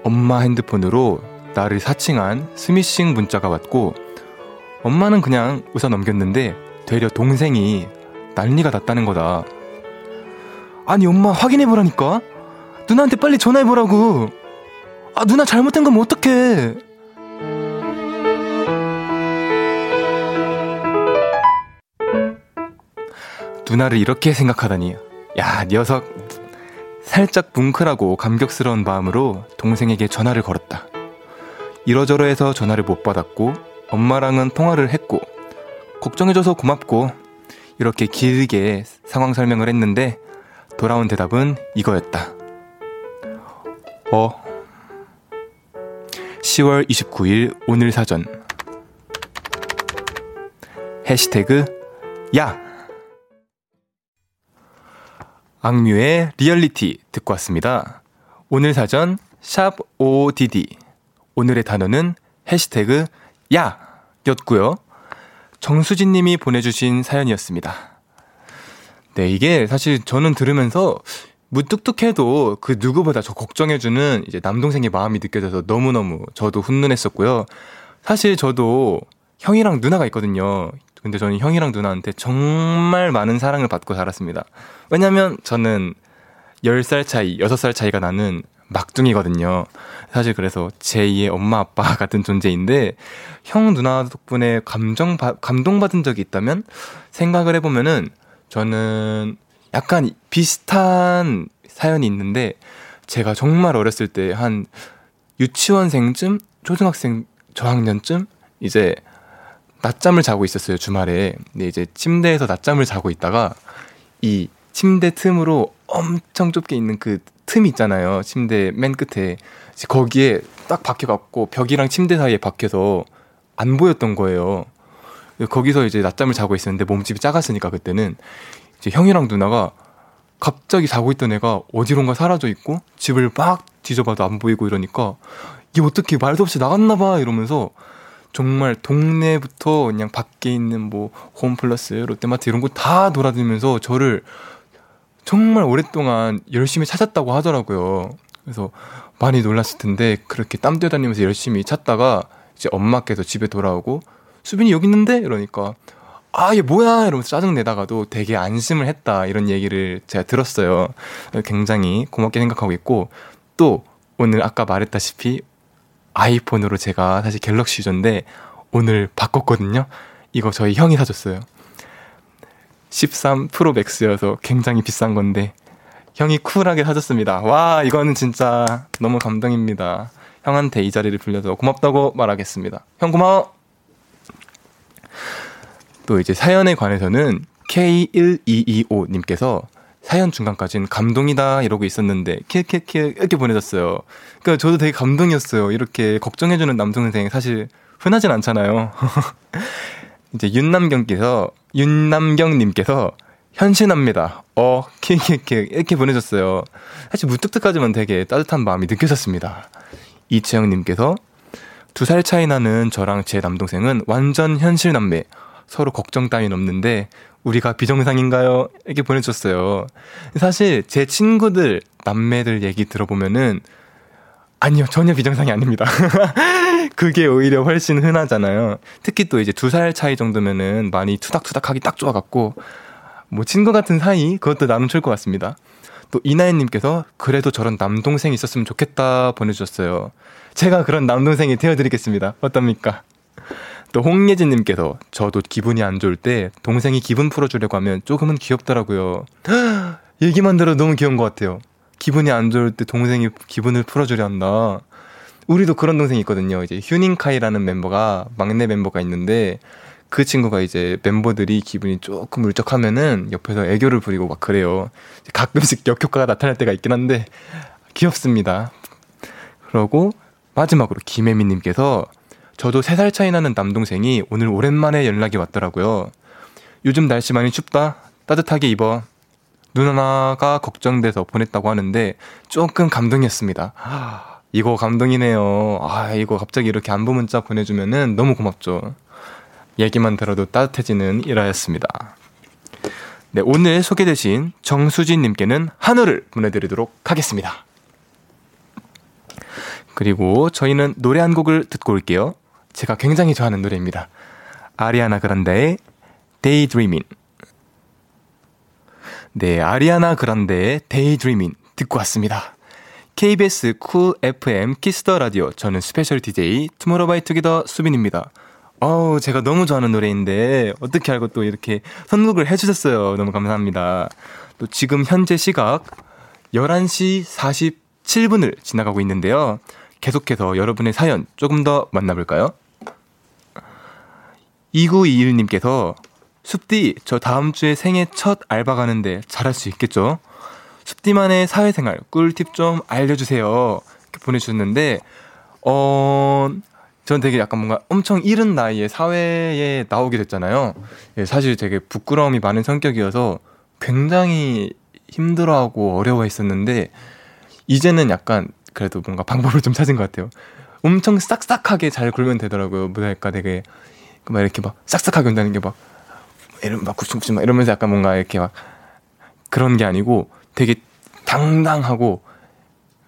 엄마 핸드폰으로 나를 사칭한 스미싱 문자가 왔고 엄마는 그냥 웃어 넘겼는데 되려 동생이 난리가 났다는 거다. 아니 엄마 확인해 보라니까. 누나한테 빨리 전화해 보라고. 아 누나 잘못된 거면 어떡해. 누나를 이렇게 생각하다니. 야, 녀석. 살짝 뭉클하고 감격스러운 마음으로 동생에게 전화를 걸었다. 이러저러 해서 전화를 못 받았고, 엄마랑은 통화를 했고, 걱정해줘서 고맙고, 이렇게 길게 상황 설명을 했는데, 돌아온 대답은 이거였다. 어. 10월 29일 오늘 사전. 해시태그, 야! 악뮤의 리얼리티 듣고 왔습니다. 오늘 사전 샵 ODD 오늘의 단어는 해시태그 야 였고요. 정수진 님이 보내주신 사연이었습니다. 네, 이게 사실 저는 들으면서 무뚝뚝해도 그 누구보다 저 걱정해주는 이제 남동생의 마음이 느껴져서 너무너무 저도 훈훈했었고요. 사실 저도 형이랑 누나가 있거든요. 근데 저는 형이랑 누나한테 정말 많은 사랑을 받고 자랐습니다. 왜냐면 저는 10살 차이, 6살 차이가 나는 막둥이거든요. 사실 그래서 제2의 엄마 아빠 [LAUGHS] 같은 존재인데 형 누나 덕분에 감정 감동받은 적이 있다면 생각을 해보면은 저는 약간 비슷한 사연이 있는데 제가 정말 어렸을 때 한 유치원생쯤 초등학생 저학년쯤 이제 낮잠을 자고 있었어요 주말에. 근데 이제 침대에서 낮잠을 자고 있다가 이 침대 틈으로 엄청 좁게 있는 그 틈이 있잖아요. 침대 맨 끝에 거기에 딱 박혀갖고 벽이랑 침대 사이에 박혀서 안 보였던 거예요. 거기서 이제 낮잠을 자고 있었는데 몸집이 작았으니까 그때는 이제 형이랑 누나가 갑자기 자고 있던 애가 어디론가 사라져 있고 집을 막 뒤져봐도 안 보이고 이러니까 이게 어떻게 말도 없이 나갔나 봐 이러면서 정말 동네부터 그냥 밖에 있는 뭐 홈플러스, 롯데마트 이런 거 다 돌아다니면서 저를 정말 오랫동안 열심히 찾았다고 하더라고요. 그래서 많이 놀랐을 텐데 그렇게 땀 뛰어다니면서 열심히 찾다가 이제 엄마께서 집에 돌아오고 수빈이 여기 있는데 이러니까 아, 얘 뭐야? 이러면서 짜증내다가도 되게 안심을 했다. 이런 얘기를 제가 들었어요. 굉장히 고맙게 생각하고 있고, 또 오늘 아까 말했다시피 아이폰으로 제가 사실 갤럭시 유저인데 오늘 바꿨거든요. 이거 저희 형이 사줬어요. 13 프로 맥스여서 굉장히 비싼 건데 형이 쿨하게 사줬습니다. 와, 이거는 진짜 너무 감동입니다. 형한테 이 자리를 빌려서 고맙다고 말하겠습니다. 형 고마워! 또 이제 사연에 관해서는 K1225님께서 사연 중간까지는 감동이다 이러고 있었는데 키키키 이렇게 보내졌어요. 그러니까 저도 되게 감동이었어요. 이렇게 걱정해주는 남동생 사실 흔하진 않잖아요. [LAUGHS] 이제 윤남경께서 윤남경님께서 현신합니다. 어 키키키 이렇게 보내줬어요. 사실 무뚝뚝하지만 되게 따뜻한 마음이 느껴졌습니다. 이채영님께서 두 살 차이 나는 저랑 제 남동생은 완전 현실 남매. 서로 걱정 따윈 없는데 우리가 비정상인가요? 이렇게 보내줬어요. 사실 제 친구들, 남매들 얘기 들어보면은 아니요, 전혀 비정상이 아닙니다. [LAUGHS] 그게 오히려 훨씬 흔하잖아요. 특히 또 이제 두 살 차이 정도면은 많이 투닥투닥하기 딱 좋아갖고, 뭐 친구 같은 사이, 그것도 나름 좋을 것 같습니다. 또 이나연님께서 그래도 저런 남동생 있었으면 좋겠다 보내주셨어요. 제가 그런 남동생이 되어드리겠습니다. 어떻습니까? 또 홍예진님께서 저도 기분이 안 좋을 때 동생이 기분 풀어주려고 하면 조금은 귀엽더라고요. [GASPS] 얘기만 들어도 너무 귀여운 것 같아요. 기분이 안 좋을 때 동생이 기분을 풀어주려 한다. 우리도 그런 동생이 있거든요. 이제 휴닝카이라는 멤버가 막내 멤버가 있는데 그 친구가 이제 멤버들이 기분이 조금 울적하면은 옆에서 애교를 부리고 막 그래요. 가끔씩 역효과가 나타날 때가 있긴 한데 귀엽습니다. 그러고 마지막으로 김혜민님께서 저도 3살 차이 나는 남동생이 오늘 오랜만에 연락이 왔더라고요. 요즘 날씨 많이 춥다. 따뜻하게 입어. 누나가 걱정돼서 보냈다고 하는데 조금 감동이었습니다. [GASPS] 이거 감동이네요. 아, 이거 갑자기 이렇게 안부 문자 보내주면은 너무 고맙죠. 얘기만 들어도 따뜻해지는 일화였습니다. 네, 오늘 소개되신 정수진님께는 한우를 보내드리도록 하겠습니다. 그리고 저희는 노래 한 곡을 듣고 올게요. 제가 굉장히 좋아하는 노래입니다. 아리아나 그란데의 Daydreamin. 네, 아리아나 그란데의 Daydreamin 듣고 왔습니다. KBS Cool FM Kiss the Radio 저는 special DJ 투모로우바이투게더 수빈입니다. 어우, 제가 너무 좋아하는 노래인데 어떻게 알고 또 이렇게 선곡을 해 주셨어요. 너무 감사합니다. 또 지금 현재 시각 11시 47분을 지나가고 있는데요. 계속해서 여러분의 사연 조금 더 만나볼까요? 2921님께서 숲디, 저 다음 주에 생애 첫 알바 가는데 잘할 수 있겠죠? 숲디만의 사회생활 꿀팁 좀 알려주세요. 이렇게 보내주셨는데, 어, 전 되게 약간 뭔가 엄청 이른 나이에 사회에 나오게 됐잖아요. 예, 사실 되게 부끄러움이 많은 성격이어서 굉장히 힘들어하고 어려워했었는데, 이제는 약간 그래도 뭔가 방법을 좀 찾은 것 같아요. 엄청 싹싹하게 잘 굴면 되더라고요. 뭐랄까 되게 막 이렇게 막 싹싹하게 온다는 게 막 이런 막 굽죽굽죽 막 이러면서 약간 뭔가 이렇게 막 그런 게 아니고 되게 당당하고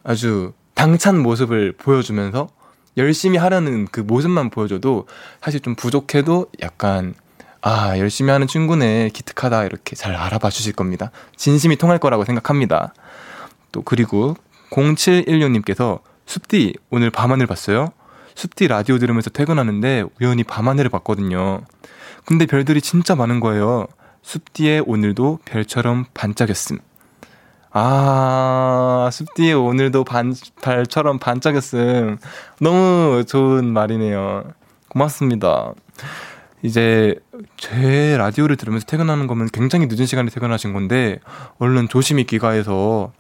아주 당찬 모습을 보여주면서 열심히 하려는 그 모습만 보여줘도 사실 좀 부족해도 약간 아 열심히 하는 친구네 기특하다 이렇게 잘 알아봐 주실 겁니다. 진심이 통할 거라고 생각합니다. 또 그리고 0716님께서 숲디 오늘 밤하늘 봤어요? 숲디 라디오 들으면서 퇴근하는데 우연히 밤하늘을 봤거든요. 근데 별들이 진짜 많은 거예요. 숲디의 오늘도 별처럼 반짝였음. 아, 숲디의 오늘도 반, 별처럼 반짝였음. 너무 좋은 말이네요. 고맙습니다. 이제 제 라디오를 들으면서 퇴근하는 거면 굉장히 늦은 시간에 퇴근하신 건데 얼른 조심히 귀가해서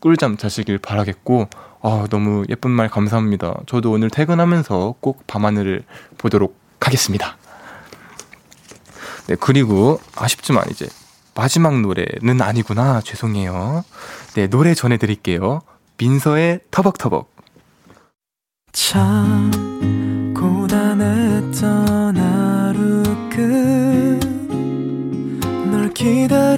꿀잠 자시길 바라겠고 아, 너무 예쁜 말 감사합니다. 저도 오늘 퇴근하면서 꼭 밤하늘을 보도록 하겠습니다. 네, 그리고 아쉽지만 이제 마지막 노래는 아니구나. 죄송해요. 네, 노래 전해드릴게요. 민서의 터벅터벅. 참, 고단했던 하루 끝 널 기다리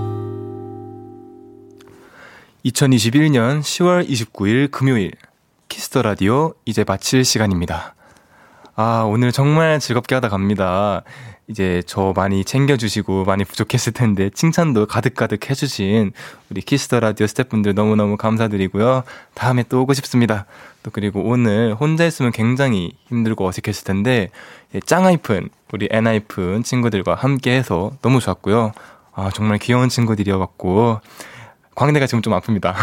2021년 10월 29일 금요일 Kiss the Radio 이제 마칠 시간입니다. 아, 오늘 정말 즐겁게 하다 갑니다. 이제 저 많이 챙겨주시고 많이 부족했을 텐데 칭찬도 가득가득 해주신 우리 Kiss the Radio 스태프분들 너무너무 감사드리고요. 다음에 또 오고 싶습니다. 또 그리고 오늘 혼자 있으면 굉장히 힘들고 어색했을 텐데 짱하이픈 우리 엔하이픈 친구들과 함께 해서 너무 좋았고요. 아, 정말 귀여운 친구들이어갖고 광대가 지금 좀 아픕니다.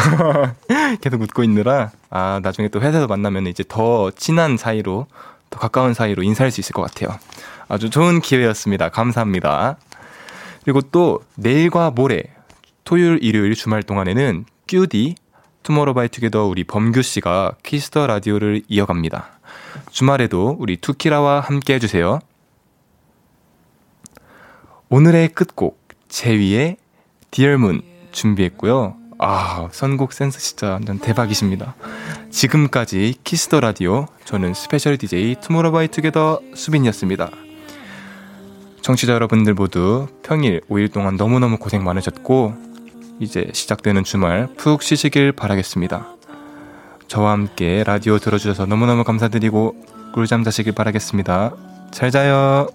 [LAUGHS] 계속 웃고 있느라 아 나중에 또 회사에서 만나면 이제 더 친한 사이로 더 가까운 사이로 인사할 수 있을 것 같아요. 아주 좋은 기회였습니다. 감사합니다. 그리고 또 내일과 모레 토요일, 일요일 주말 동안에는 규디 투모로우바이투게더 우리 범규 씨가 Kiss the Radio를 이어갑니다. 주말에도 우리 투키라와 함께 해주세요. 오늘의 끝곡 제휘의 Dear Moon 준비했고요. 아, 선곡 센스 진짜 완전 대박이십니다. 지금까지 Kiss the Radio 저는 special DJ 투모로우바이투게더 수빈이었습니다. 청취자 여러분들 모두 평일 5일 동안 너무너무 고생 많으셨고 이제 시작되는 주말 푹 쉬시길 바라겠습니다. 저와 함께 라디오 들어주셔서 너무너무 감사드리고 꿀잠 자시길 바라겠습니다. 잘 자요.